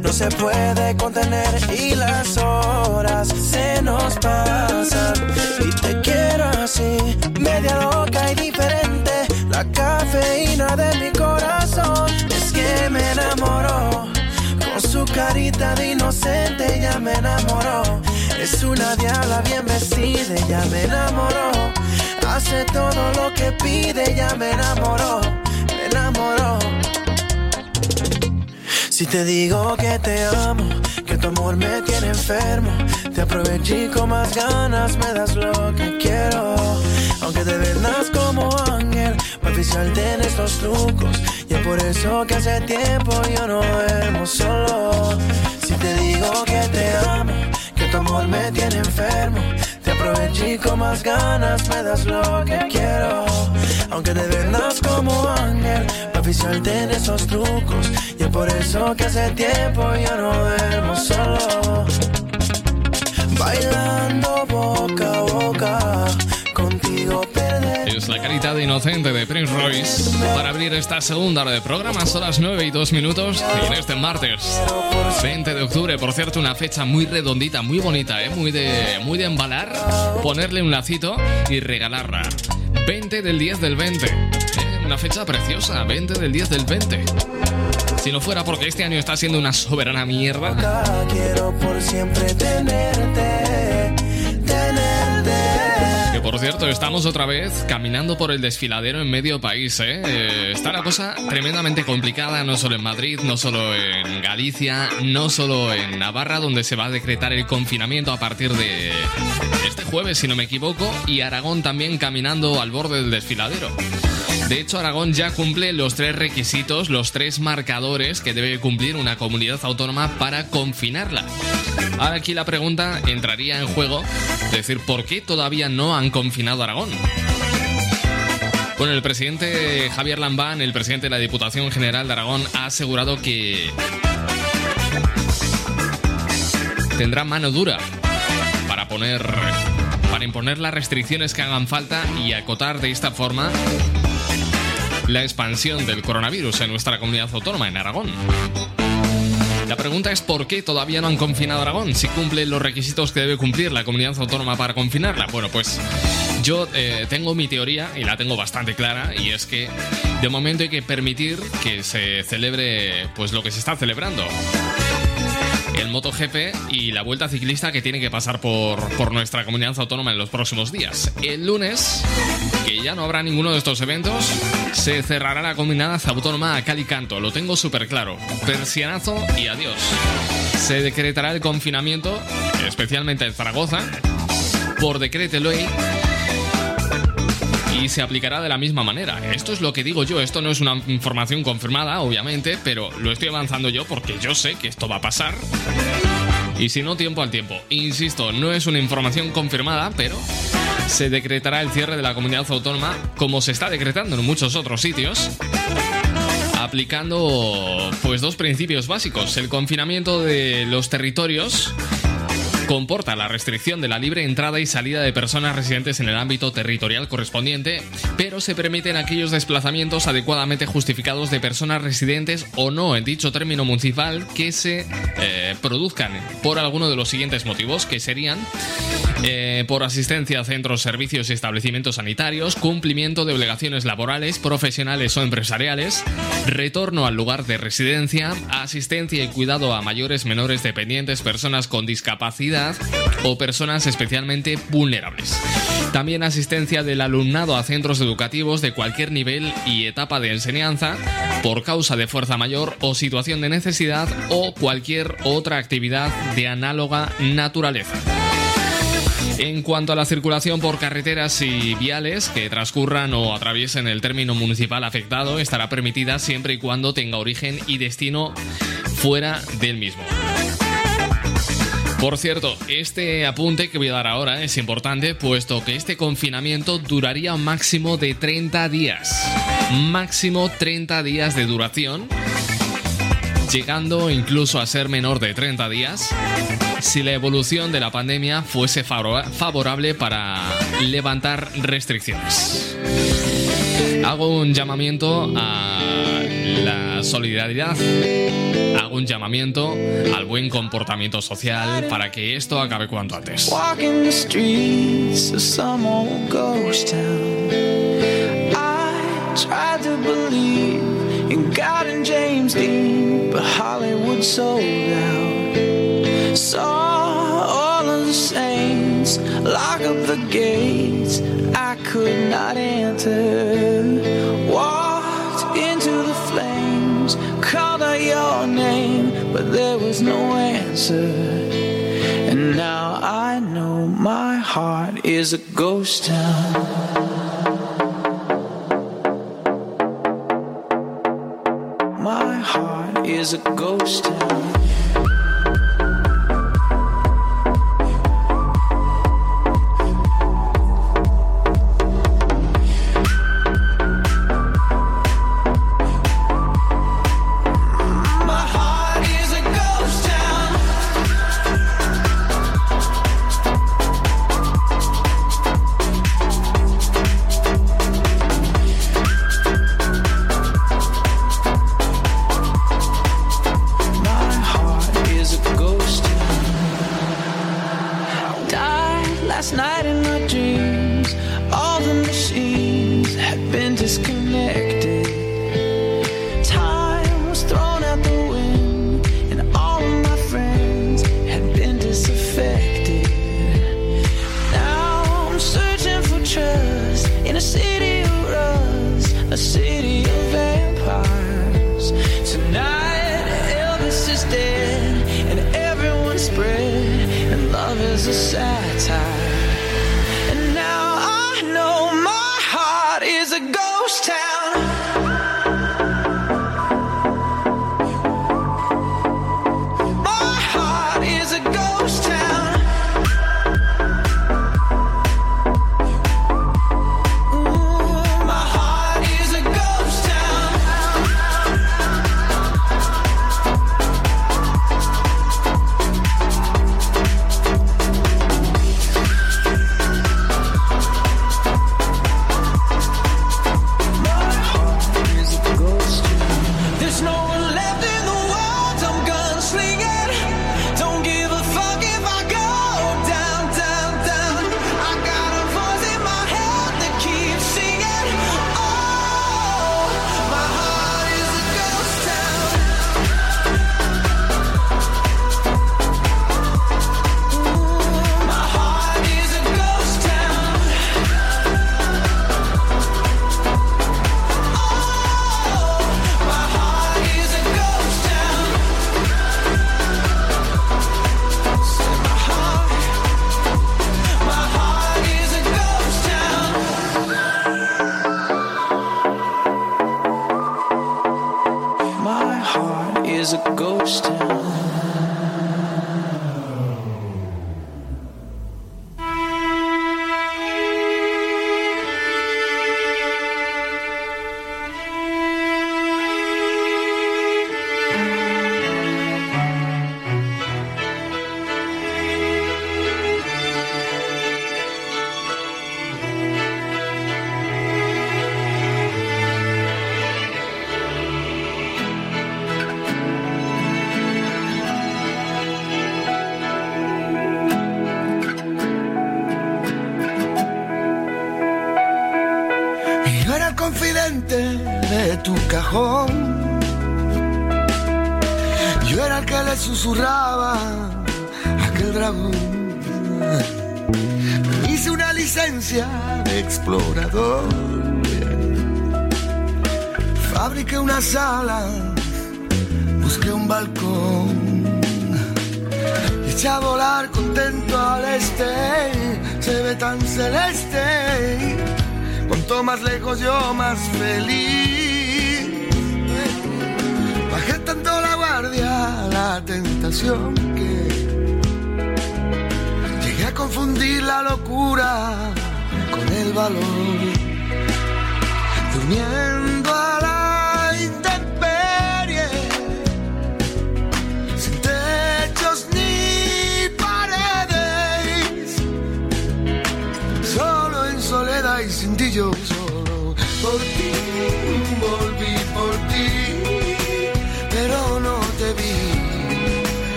No se puede contener y las horas se nos pasan. Y te quiero así, media loca y diferente, la cafeína de mi corazón. Es que me enamoró, con su carita de inocente, ya me enamoró. Es una diabla bien vestida, ya me enamoró. Hace todo lo que pide, ya me enamoró, me enamoró. Si te digo que te amo, que tu amor me tiene enfermo, te aproveché con más ganas, me das lo que quiero. Aunque te vendas como ángel, para tienes los trucos. Y es por eso que hace tiempo yo no duermo solo. Si te digo que te amo, que tu amor me tiene enfermo, aproveché con más ganas, me das lo que quiero. Aunque te vendas como ángel, para oficial tienes esos trucos. Y es por eso que hace tiempo yo no duermo solo. Bailando boca a boca, contigo la carita de inocente de Prince Royce. Para abrir esta segunda hora de programa son las 9 y 2 minutos. Y en este martes, 20 de octubre, por cierto, una fecha muy redondita, muy bonita, ¿eh? muy, de, muy de embalar, ponerle un lacito y regalarla. 20 del 10 del 20. ¿eh? Una fecha preciosa, 20 del 10 del 20. Si no fuera porque este año está siendo una soberana mierda, Quiero por siempre tenerte, Por cierto, estamos otra vez caminando por el desfiladero en medio país. ¿eh? Eh, está la cosa tremendamente complicada, no solo en Madrid, no solo en Galicia, no solo en Navarra, donde se va a decretar el confinamiento a partir de este jueves, si no me equivoco, y Aragón también caminando al borde del desfiladero. De hecho, Aragón ya cumple los tres requisitos, los tres marcadores que debe cumplir una comunidad autónoma para confinarla. Ahora aquí la pregunta entraría en juego, es decir, ¿por qué todavía no han confinado a Aragón? Bueno, el presidente Javier Lambán, el presidente de la Diputación General de Aragón, ha asegurado que tendrá mano dura para poner para imponer las restricciones que hagan falta y acotar de esta forma la expansión del coronavirus en nuestra comunidad autónoma, en Aragón. La pregunta es por qué todavía no han confinado Aragón, si cumple los requisitos que debe cumplir la comunidad autónoma para confinarla. Bueno, pues yo eh, tengo mi teoría y la tengo bastante clara y es que de momento hay que permitir que se celebre pues lo que se está celebrando. El MotoGP y la vuelta ciclista que tiene que pasar por, por nuestra comunidad autónoma en los próximos días. El lunes, que ya no habrá ninguno de estos eventos, se cerrará la comunidad autónoma a Cali Canto. Lo tengo súper claro. Persianazo y adiós. Se decretará el confinamiento, especialmente en Zaragoza, por decreto ley y se aplicará de la misma manera. Esto es lo que digo yo, esto no es una información confirmada, obviamente, pero lo estoy avanzando yo porque yo sé que esto va a pasar. Y si no, tiempo al tiempo. Insisto, no es una información confirmada, pero se decretará el cierre de la comunidad autónoma como se está decretando en muchos otros sitios aplicando pues dos principios básicos, el confinamiento de los territorios comporta la restricción de la libre entrada y salida de personas residentes en el ámbito territorial correspondiente, pero se permiten aquellos desplazamientos adecuadamente justificados de personas residentes o no en dicho término municipal que se eh, produzcan por alguno de los siguientes motivos, que serían eh, por asistencia a centros, servicios y establecimientos sanitarios, cumplimiento de obligaciones laborales, profesionales o empresariales, retorno al lugar de residencia, asistencia y cuidado a mayores, menores, dependientes, personas con discapacidad o personas especialmente vulnerables. También asistencia del alumnado a centros educativos de cualquier nivel y etapa de enseñanza por causa de fuerza mayor o situación de necesidad o cualquier otra actividad de análoga naturaleza. En cuanto a la circulación por carreteras y viales que transcurran o atraviesen el término municipal afectado, estará permitida siempre y cuando tenga origen y destino fuera del mismo. Por cierto, este apunte que voy a dar ahora es importante puesto que este confinamiento duraría un máximo de 30 días. Máximo 30 días de duración, llegando incluso a ser menor de 30 días si la evolución de la pandemia fuese favora- favorable para levantar restricciones. Hago un llamamiento a la solidaridad, hago un llamamiento al buen comportamiento social para que esto acabe cuanto antes. Walking the streets of some old ghost town. I tried to believe in God and James Dean, but Hollywood sold out. Saw all of the saints lock up the gates I could not enter. Walked into the out your name, but there was no answer. And now I know my heart is a ghost town. My heart is a ghost town.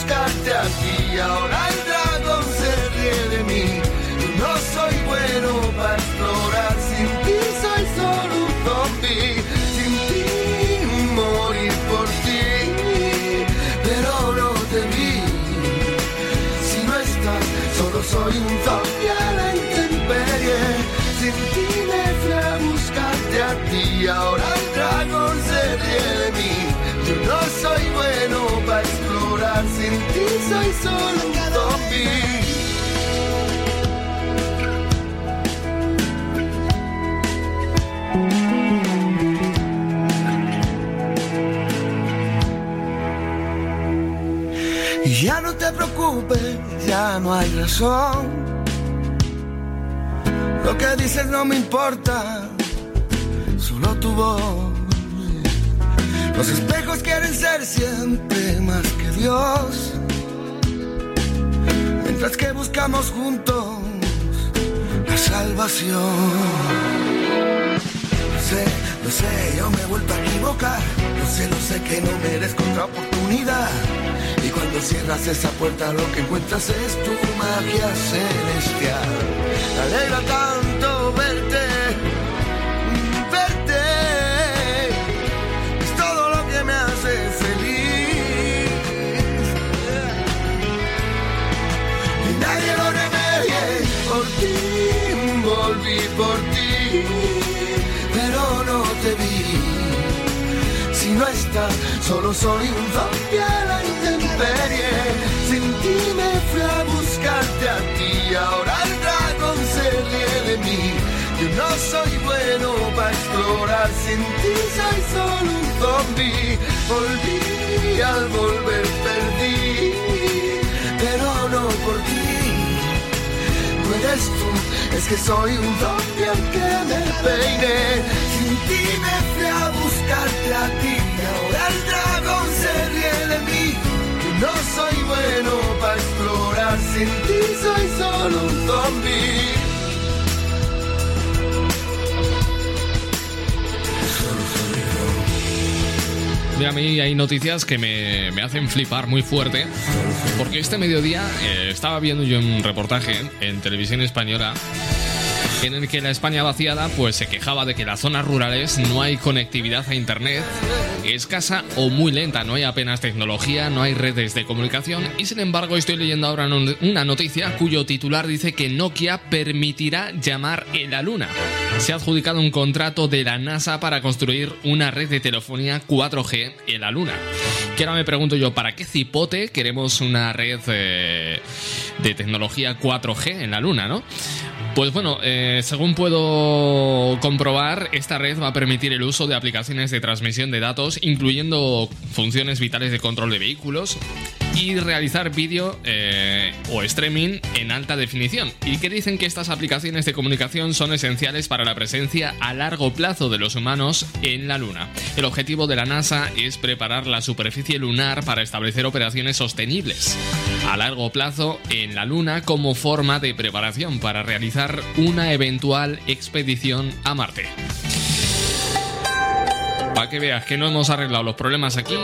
Buscarte a ti ahora el dragón se ríe de mí yo no soy bueno para explorar sin ti soy solo un zombie sin ti morir por ti pero no te vi. Si no estás, solo soy un zombie a la intemperie. Sin ti me fui a buscarte a ti, ahora el dragón se ríe de mí. Yo no soy bueno sin ti soy solo un zombie. Ya no te preocupes, ya no hay razón. Lo que dices no me importa, solo tu voz. Los espejos quieren ser siempre más Dios. Mientras que buscamos juntos la salvación. Lo sé, lo sé, yo me he vuelto a equivocar. Lo sé, lo sé que no merezco otra oportunidad. Y cuando cierras esa puerta lo que encuentras es tu magia celestial. Me alegra tanto volví por ti, pero no te vi. Si no está, solo soy un zombie a la intemperie. Sin ti me fui a buscarte a ti, ahora el dragón se ríe de mí. Yo no soy bueno para explorar, sin ti soy solo un zombie. Volví al volver perdí, pero no por ti. Es que soy un zombie aunque me peine. Sin ti me fui a buscarte a ti, ahora el dragón se ríe de mí. No soy bueno para explorar, sin ti soy solo un zombie. Mira, a mí hay noticias que me, me hacen flipar muy fuerte. Porque este mediodía eh, estaba viendo yo un reportaje en televisión española en el que la España vaciada pues se quejaba de que las zonas rurales no hay conectividad a internet, escasa o muy lenta, no hay apenas tecnología, no hay redes de comunicación y sin embargo estoy leyendo ahora un- una noticia cuyo titular dice que Nokia permitirá llamar en la luna. Se ha adjudicado un contrato de la NASA para construir una red de telefonía 4G en la luna. Que ahora me pregunto yo, ¿para qué cipote queremos una red eh, de tecnología 4G en la luna, no? Pues bueno, eh, según puedo comprobar, esta red va a permitir el uso de aplicaciones de transmisión de datos, incluyendo funciones vitales de control de vehículos y realizar vídeo eh, o streaming en alta definición. Y que dicen que estas aplicaciones de comunicación son esenciales para la presencia a largo plazo de los humanos en la Luna. El objetivo de la NASA es preparar la superficie lunar para establecer operaciones sostenibles a largo plazo en la Luna como forma de preparación para realizar una eventual expedición a Marte. Para que veas que no hemos arreglado los problemas aquí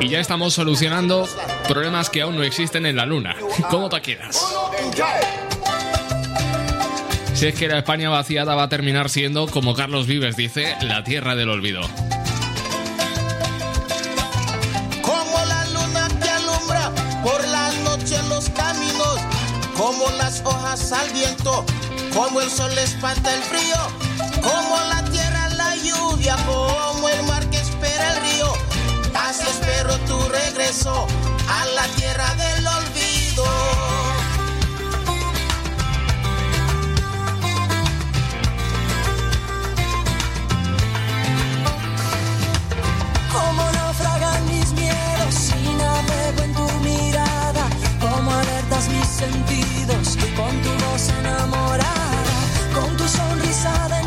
y ya estamos solucionando problemas que aún no existen en la Luna. ¿Cómo te quedas? Si es que la España vaciada va a terminar siendo, como Carlos Vives dice, la tierra del olvido. Como la luna que alumbra por la noche los caminos, como las hojas al viento, como el sol espanta el frío, como la a la tierra del olvido. Como naufragan mis miedos si navego en tu mirada, como alertas mis sentidos con tu voz enamorada, con tu sonrisa de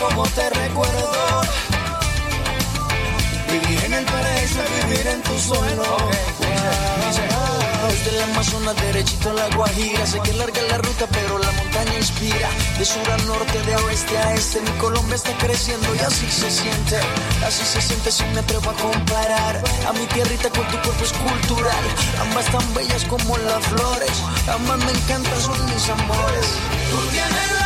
como te recuerdo. Vivir en el paraíso, vivir en tu suelo. Desde el Amazonas derechito a la Guajira. Sé que larga la ruta pero la montaña inspira. De sur a norte, de oeste a este Mi Colombia está creciendo y así se siente. Así se siente si me atrevo a comparar. A mi tierrita con tu cuerpo es cultural. Ambas tan bellas como las flores. Ambas me encantan, son mis amores. Tú tienes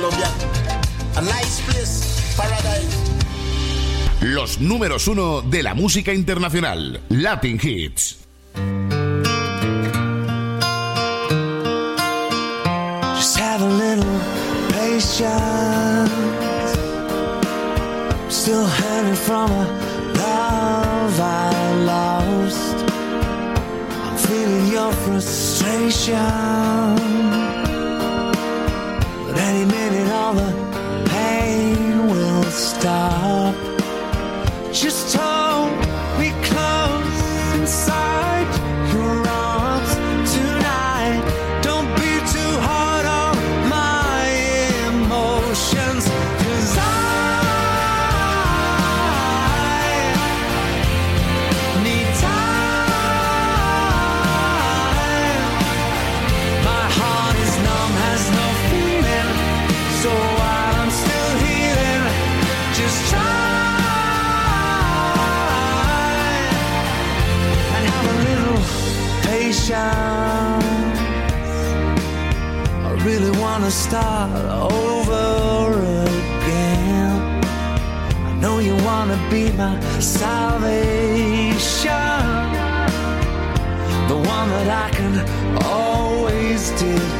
Colombia. A nice place, paradise. Los números uno de la música internacional, Latin Hits. Just have a little patience. Still hanging from a love I lost. I'm feeling your frustration. All the pain will stop. Start over again. I know you wanna be my salvation, the one that I can always depend.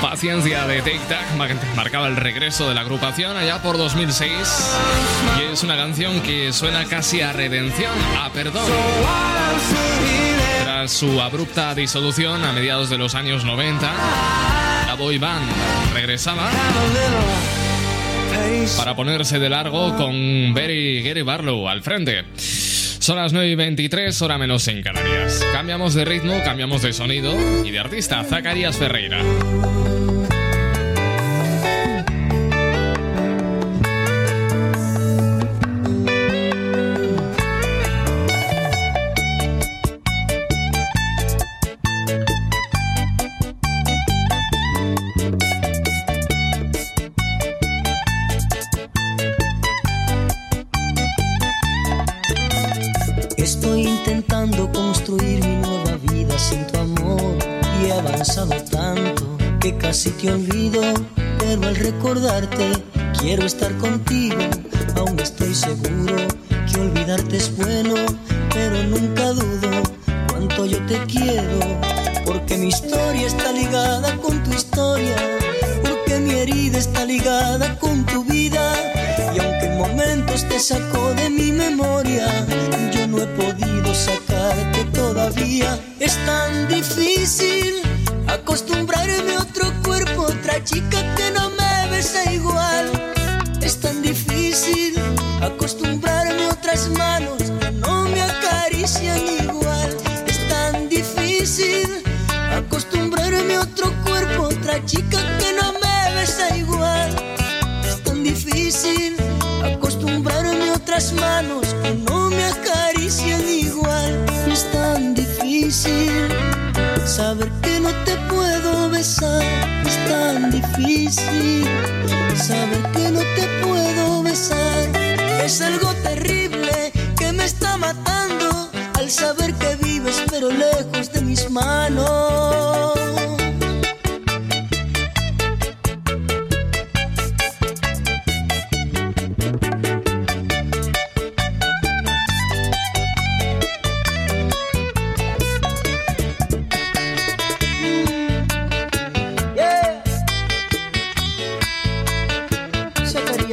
Paciencia de Take Tac, marcaba el regreso de la agrupación allá por 2006 y es una canción que suena casi a redención, a perdón. Tras su abrupta disolución a mediados de los años 90, la boy band regresaba para ponerse de largo con Berry Gary Barlow al frente. Son las 9 y 23, hora menos en Canarias. Cambiamos de ritmo, cambiamos de sonido y de artista, Zacarías Ferreira. Quiero estar contigo,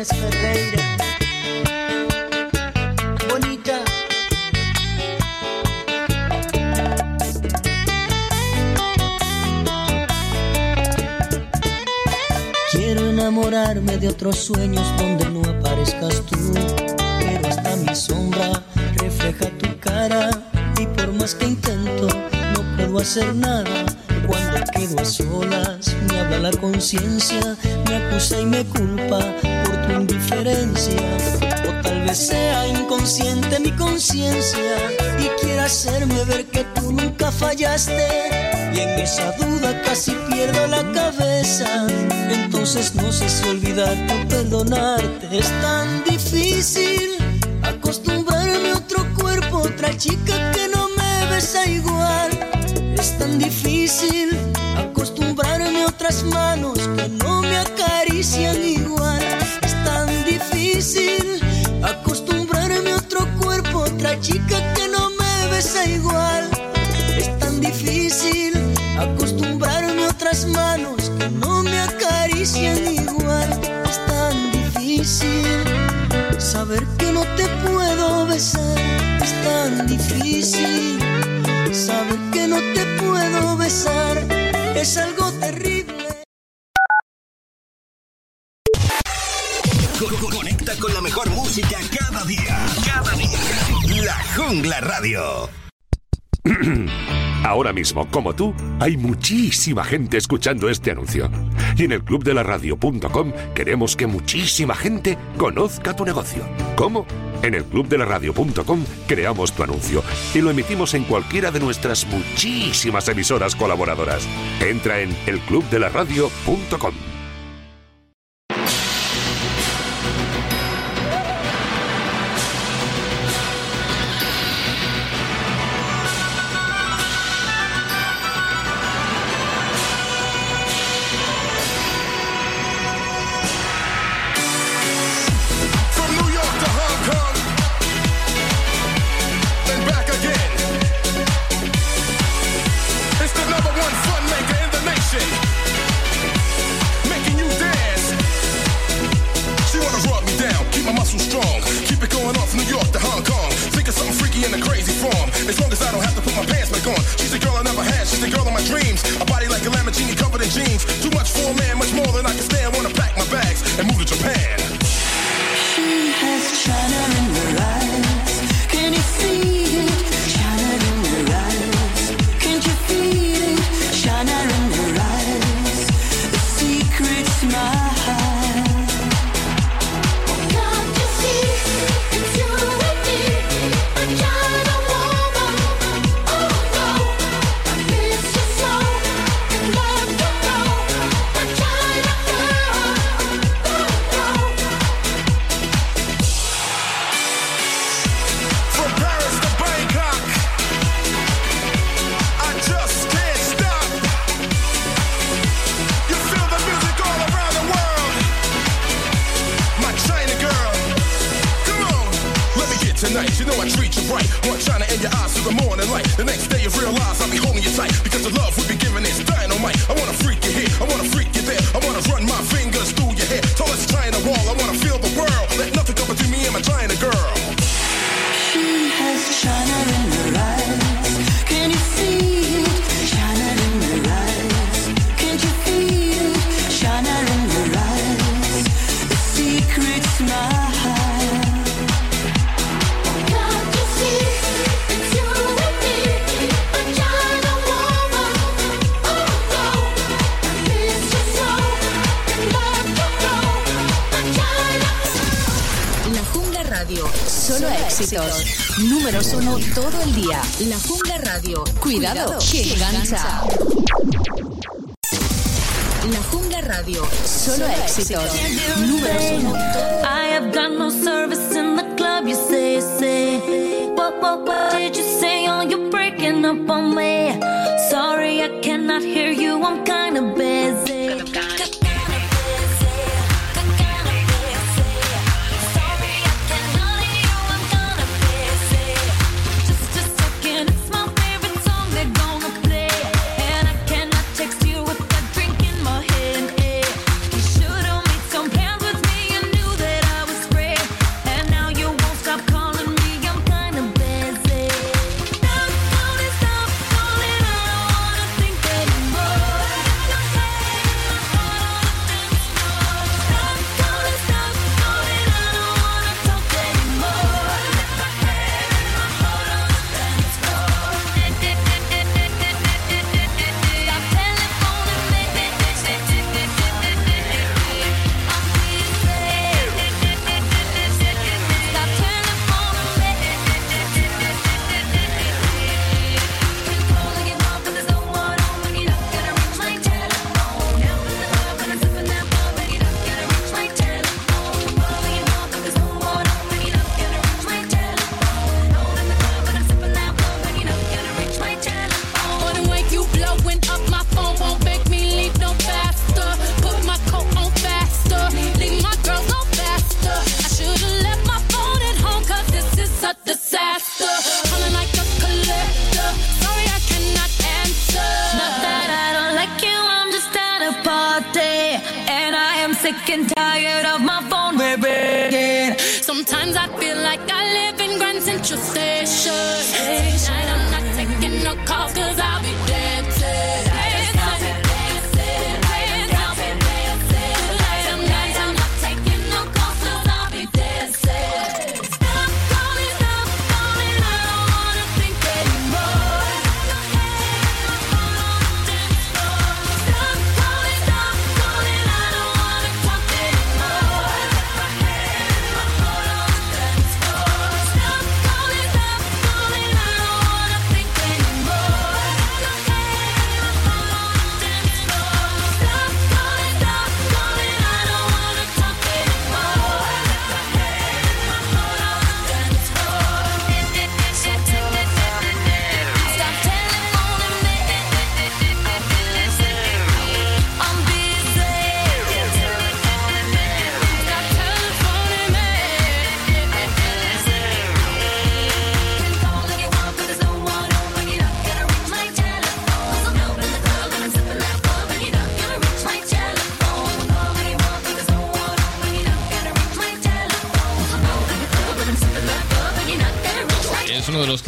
Ferreira. Bonita. Quiero enamorarme de otros sueños donde no aparezcas tú, pero hasta mi sombra refleja tu cara y por más que intento no puedo hacer nada. Cuando quedo a solas me habla la conciencia, me acusa y me culpa indiferencia. O tal vez sea inconsciente mi conciencia y quiera hacerme ver que tú nunca fallaste. Y en esa duda casi pierdo la cabeza. Entonces no sé si olvidarte o perdonarte. Es tan difícil acostumbrarme a otro cuerpo, otra chica que no me besa igual. Es tan difícil besar. Es algo como tú, hay muchísima gente escuchando este anuncio. Y en el clubdelaradio.com queremos que muchísima gente conozca tu negocio. ¿Cómo? En el clubdelaradio.com creamos tu anuncio y lo emitimos en cualquiera de nuestras muchísimas emisoras colaboradoras. Entra en elclubdelaradio.com. You know I treat you right. One China in your eyes to the morning light. The next day you realize I'll be holding you tight because the love we be giving is dynamite. I wanna freak you here, I wanna freak you there. I wanna run my fingers through your hair. Tallest China wall, I wanna feel the world. Let nothing come between me and my China girl. She has China in her eyes. Can you see éxitos. Números uno todo el día. La Jungla Radio, cuidado, que engancha. La Jungla Radio, solo éxitos. Números uno. I have got no service in the club, you say, say. What, what, what did you say? Oh, you're breaking up on me. Sorry, I cannot hear you, I'm kinda busy.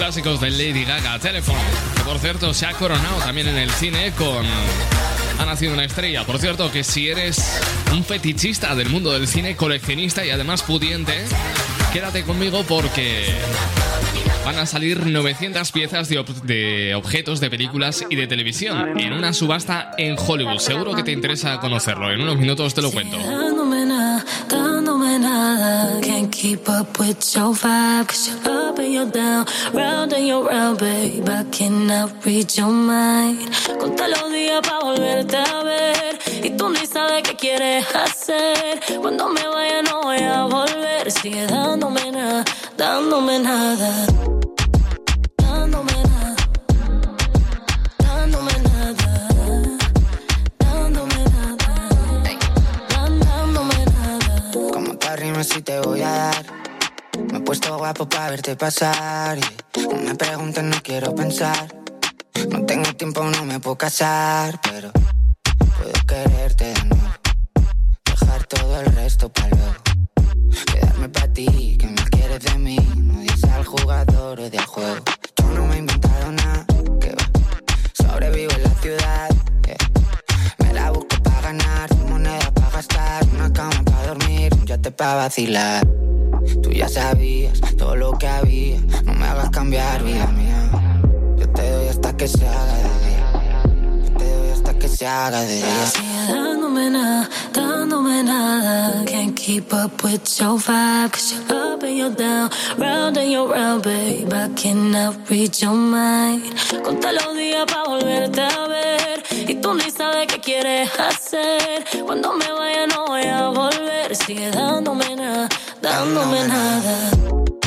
Clásicos de Lady Gaga, Telephone. Que por cierto se ha coronado también en el cine con. Ha nacido una estrella. Por cierto, que si eres un fetichista del mundo del cine, coleccionista y además pudiente, quédate conmigo porque van a salir 900 piezas de, ob- de objetos de películas y de televisión en una subasta en Hollywood. Seguro que te interesa conocerlo. En unos minutos te lo cuento. Keep up with your vibe, cause you're up and you're down, round and you're round, babe. I cannot read your mind. Conta los días para volverte a ver. Y tú ni sabes qué quieres hacer. Cuando me vaya, no voy a volver. Sigue dándome nada, dándome nada. Si te voy a dar. Me he puesto guapo para verte pasar. y no me preguntes, no quiero pensar. No tengo tiempo, no me puedo casar, pero puedo quererte de nuevo. Dejar todo el resto para luego. Quedarme para ti, que más quieres de mí. No dices al jugador o del juego. Yo no me he inventado nada, que va. Sobrevivo en la ciudad. Me la busco para ganar, moneda gastar, una cama para dormir, un yate para vacilar. Tú ya sabías todo lo que había, no me hagas cambiar, vida mía. Yo te doy hasta que se haga de día. Se haga de dándome nada, dándome nada. Can't keep up with your vibe, cause you're up and you're down, round and you're round, babe. I cannot read your mind. Conta los días pa' volverte a ver. Y tú ni sabes qué quieres hacer. Cuando me vaya no voy a volver. Sigue dándome nada, dándome nada. Dándome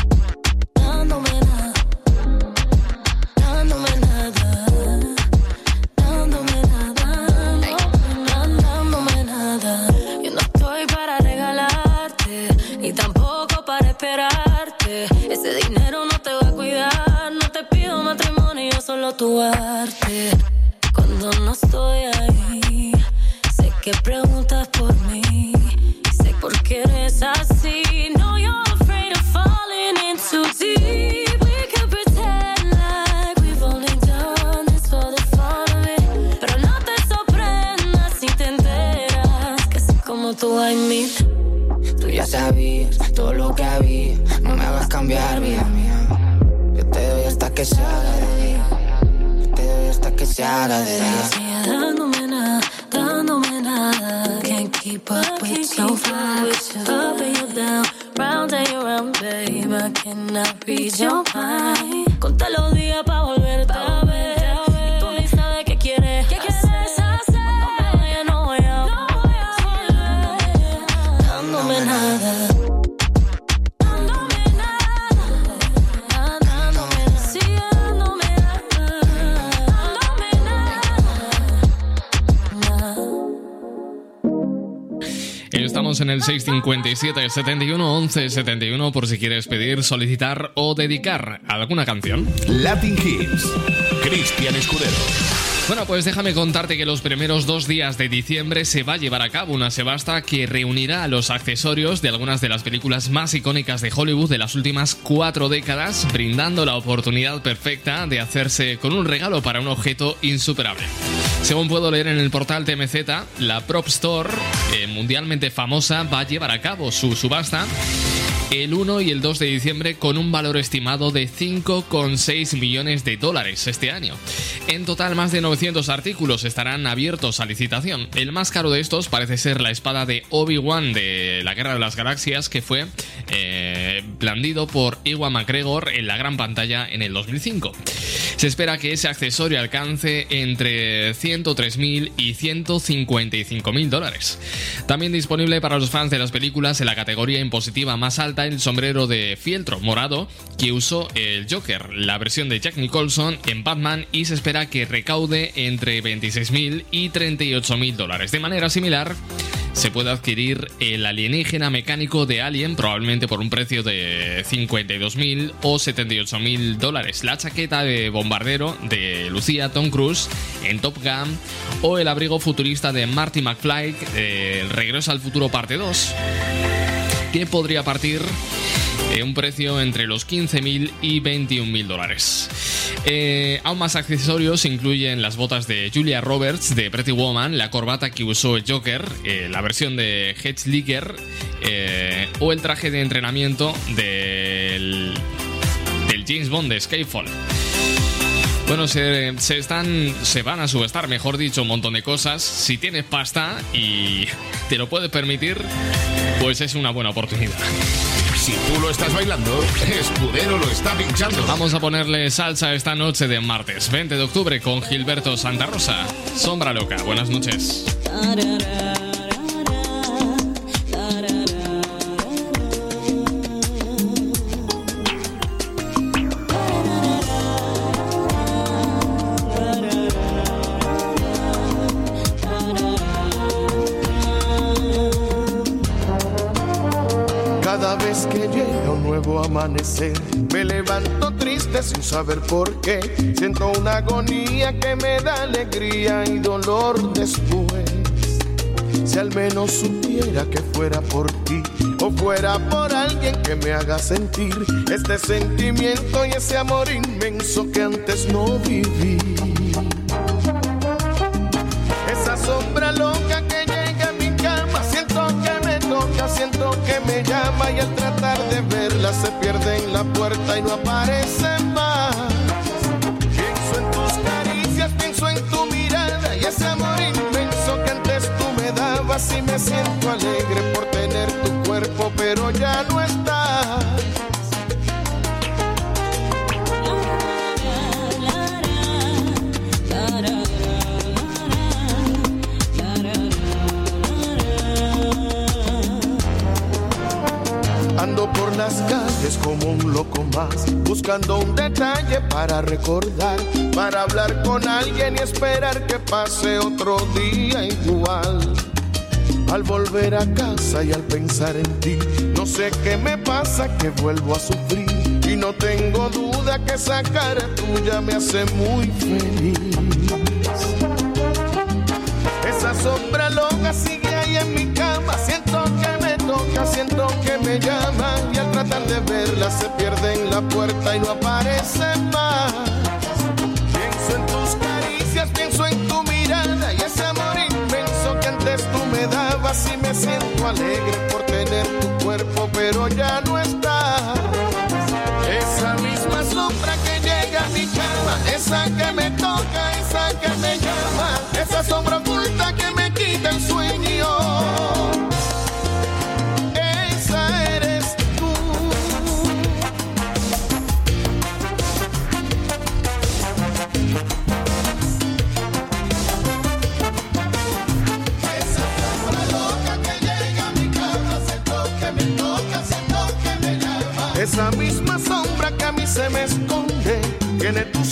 Ese dinero no te va a cuidar. No te pido matrimonio, solo tu arte. Cuando no estoy ahí, sé que preguntas por mí. Sé por qué eres así. No, you're afraid of falling in too deep. Tú hay mil. Ya sabías todo lo que había, no me hagas cambiar, vida mía. Yo te doy hasta que se haga de día. Yo te doy hasta que se haga de día. Sigue dándome nada, dándome nada. Can't keep up with your vibes. Up and you're down, round and you're round, babe. I cannot read your mind. Conta los días pa' volverte En el 657 71 11 71 por si quieres pedir, solicitar o dedicar alguna canción. Latin Hits. Cristian Escudero. Bueno, pues déjame contarte que los primeros dos días de diciembre se va a llevar a cabo una subasta que reunirá a los accesorios de algunas de las películas más icónicas de Hollywood de las últimas cuatro décadas, brindando la oportunidad perfecta de hacerse con un regalo para un objeto insuperable. Según puedo leer en el portal TMZ, la Prop Store, eh, mundialmente famosa, va a llevar a cabo su subasta el 1 y el 2 de diciembre con un valor estimado de 5,6 millones de dólares este año. En total, más de 900 artículos estarán abiertos a licitación. El más caro de estos parece ser la espada de Obi-Wan de la Guerra de las Galaxias, que fue eh, blandido por Ewan McGregor en la gran pantalla en el 2005. Se espera que ese accesorio alcance entre 103.000 y 155.000 dólares. También disponible para los fans de las películas en la categoría impositiva más alta el sombrero de fieltro morado que usó el Joker, la versión de Jack Nicholson en Batman y se espera que recaude entre 26.000 y 38.000 dólares. De manera similar, se puede adquirir el alienígena mecánico de Alien probablemente por un precio de 52.000 o 78.000 dólares. La chaqueta de bombardero de Lucía Tom Cruise en Top Gun o el abrigo futurista de Marty McFly de Regreso al Futuro parte 2 podría partir de un precio entre los 15.000 y 21.000 dólares. Eh, aún más accesorios incluyen las botas de Julia Roberts de Pretty Woman, la corbata que usó el Joker, eh, la versión de Heath eh, o el traje de entrenamiento del, del James Bond de Skyfall. Bueno, se, se, están. Se van a subestar, mejor dicho, un montón de cosas. Si tienes pasta y te lo puedes permitir, pues es una buena oportunidad. Si tú lo estás bailando, Escudero lo está pinchando. Vamos a ponerle salsa esta noche de martes 20 de octubre con Gilberto Santa Rosa. Sombra loca. Buenas noches. Amanecer. Me levanto triste sin saber por qué. Siento una agonía que me da alegría y dolor después. Si al menos supiera que fuera por ti o fuera por alguien que me haga sentir este sentimiento y ese amor inmenso que antes no viví. La puerta y no aparece más. Pienso en tus caricias, pienso en tu mirada y ese amor inmenso que antes tú me dabas y me siento alegre por tener tu cuerpo, pero ya no estás. Un loco más, buscando un detalle para recordar, para hablar con alguien y esperar que pase otro día igual. Al volver a casa y al pensar en ti, no sé qué me pasa que vuelvo a sufrir y no tengo duda que esa cara tuya me hace muy feliz. Esa sombra loca sigue ahí en mi cama. Siento que me toca, siento que me llama. Tratar de verla se pierde en la puerta y no aparece más. Pienso en tus caricias, pienso en tu mirada y ese amor inmenso que antes tú me dabas. Y me siento alegre por tener tu cuerpo, pero ya no está. Esa misma sombra que llega a mi cama, esa que me toca, esa que me llama, esa sombra tiene tu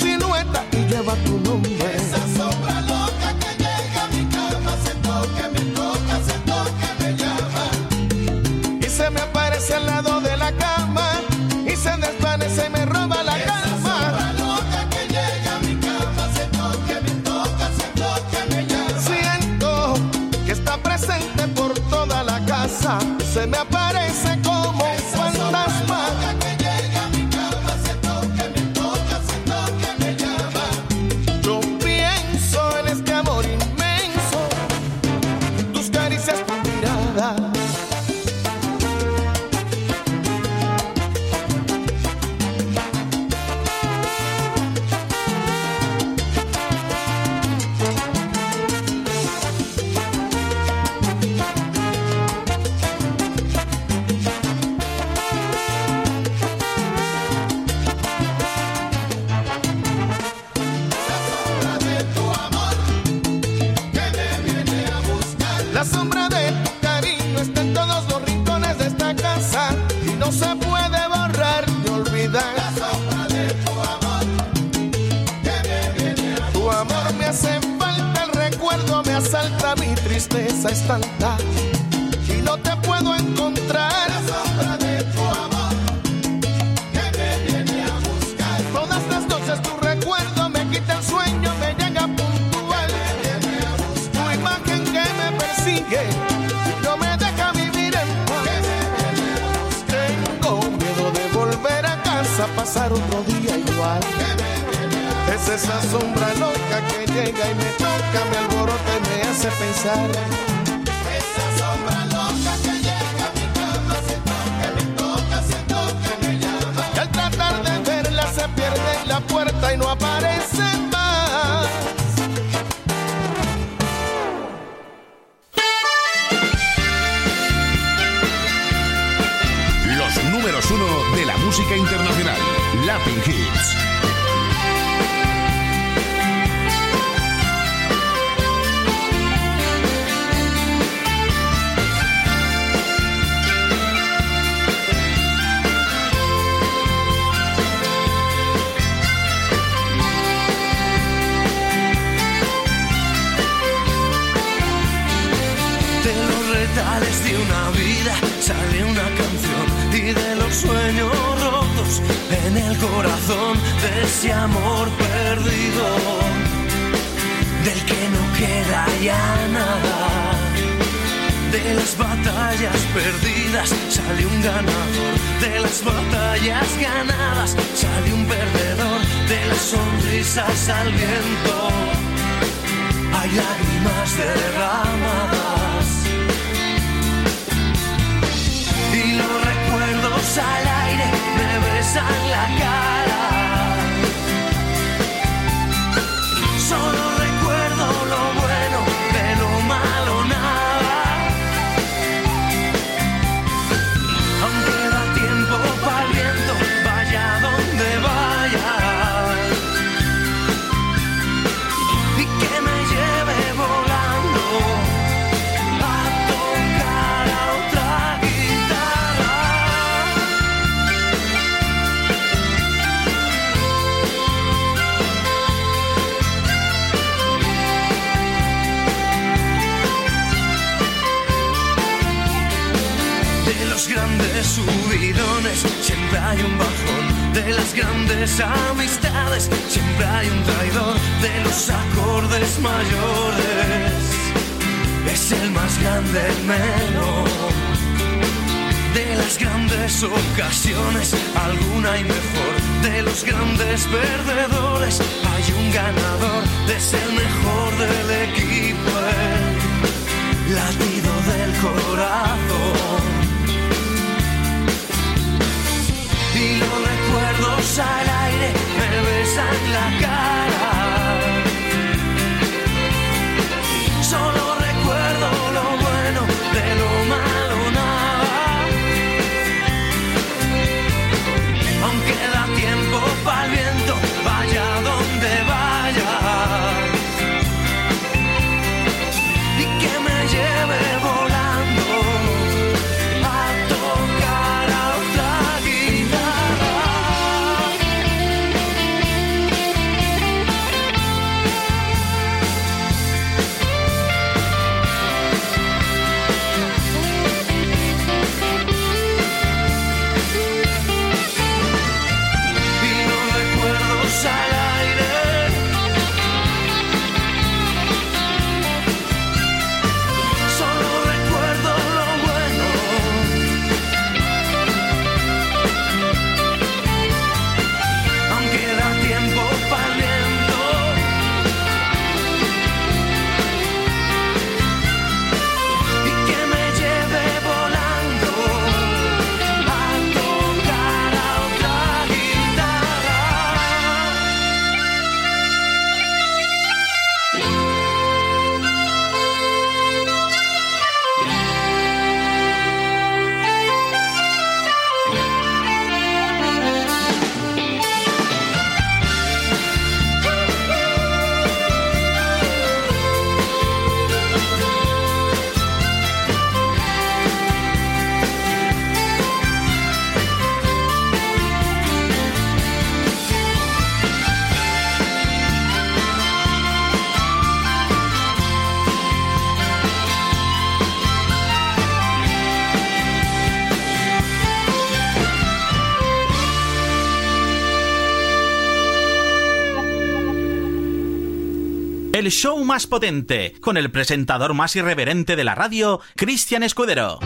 show más potente, con el presentador más irreverente de la radio, Cristian Escudero.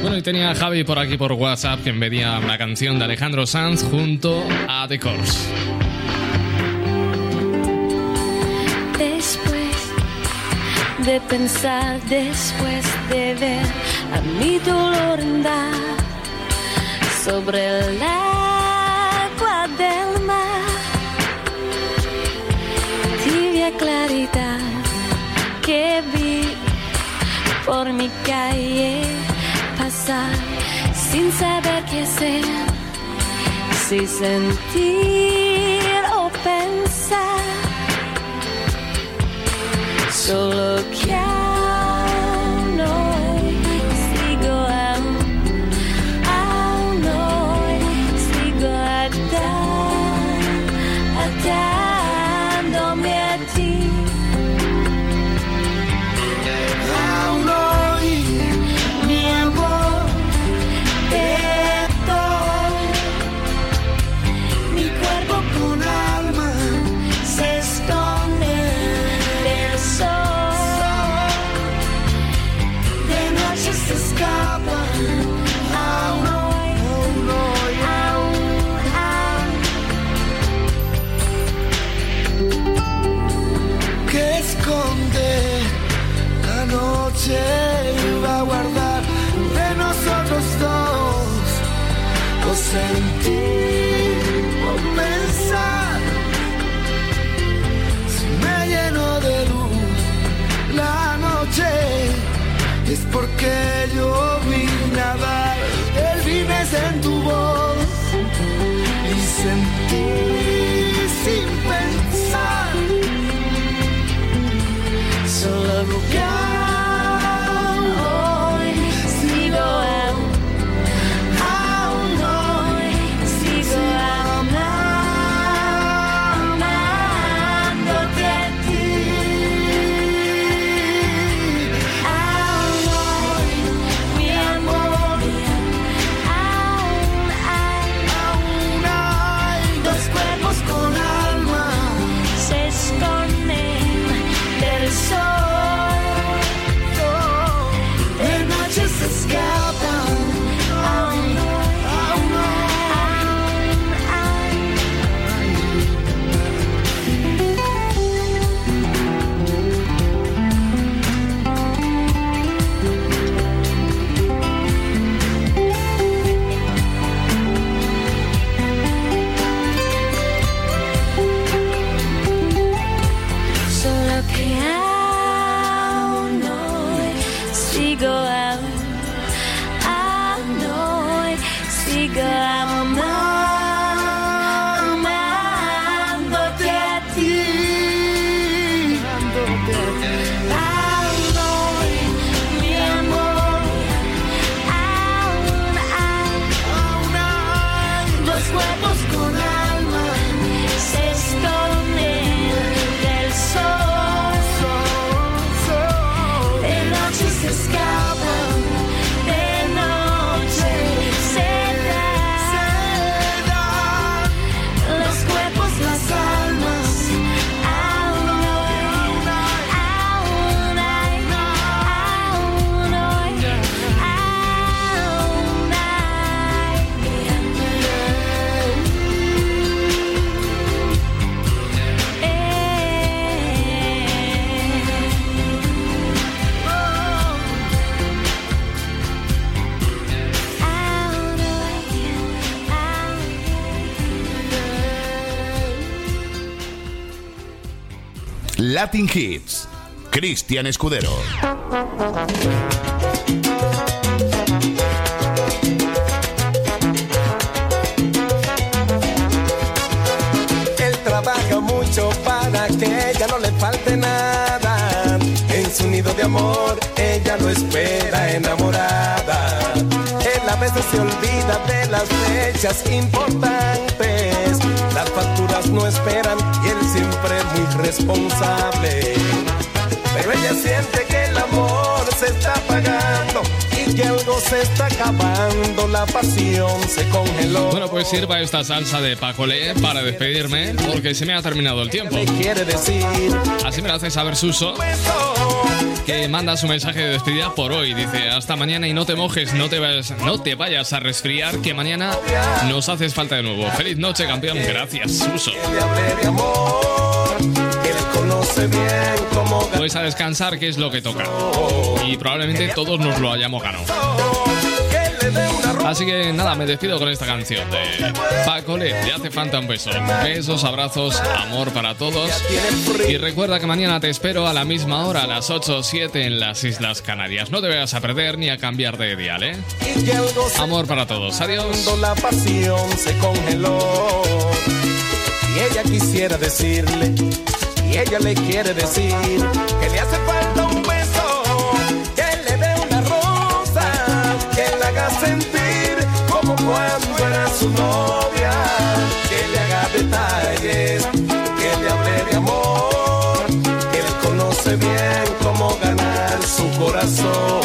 Bueno, y tenía a Javi por aquí por WhatsApp que me pedía una canción de Alejandro Sanz junto a The Course. Después de pensar, después de ver a mi dolor andar sobre el agua del mar. Tibia claridad que vi por mi calle pasar sin saber qué ser, si sentir o pensar. Solo quiero. Latin Hits. Cristian Escudero. Él trabaja mucho para que ella no le falte nada. En su nido de amor, ella lo espera enamorada. Él a veces se olvida de las fechas importantes. Las facturas no esperan y él siempre es muy responsable. Pero ella siente que el amor se está apagando y que algo se está acabando. La pasión se congeló. Bueno, pues sirva esta salsa de Pacolé para despedirme, porque se me ha terminado el tiempo. quiere decir? Así me lo hace saber Suso, que manda su mensaje de despedida por hoy. Dice, hasta mañana y no te mojes, no te vayas, no te vayas a resfriar, que mañana nos haces falta de nuevo. Feliz noche, campeón. Gracias, Suso. Pues a descansar, que es lo que toca. Y probablemente todos nos lo hayamos ganado. Así que nada, me despido con esta canción de Paco Le. Hace falta un beso. Besos, abrazos, amor para todos. Y recuerda que mañana te espero a la misma hora, a las 8 o 7 en las Islas Canarias. No te vayas a perder ni a cambiar de dial, ¿eh? Amor para todos. Adiós. La pasión se congeló y ella quisiera decirle y ella le quiere decir que le hace falta sentir como cuando era su novia, que le haga detalles, que le hable de amor, que él conoce bien cómo ganar su corazón.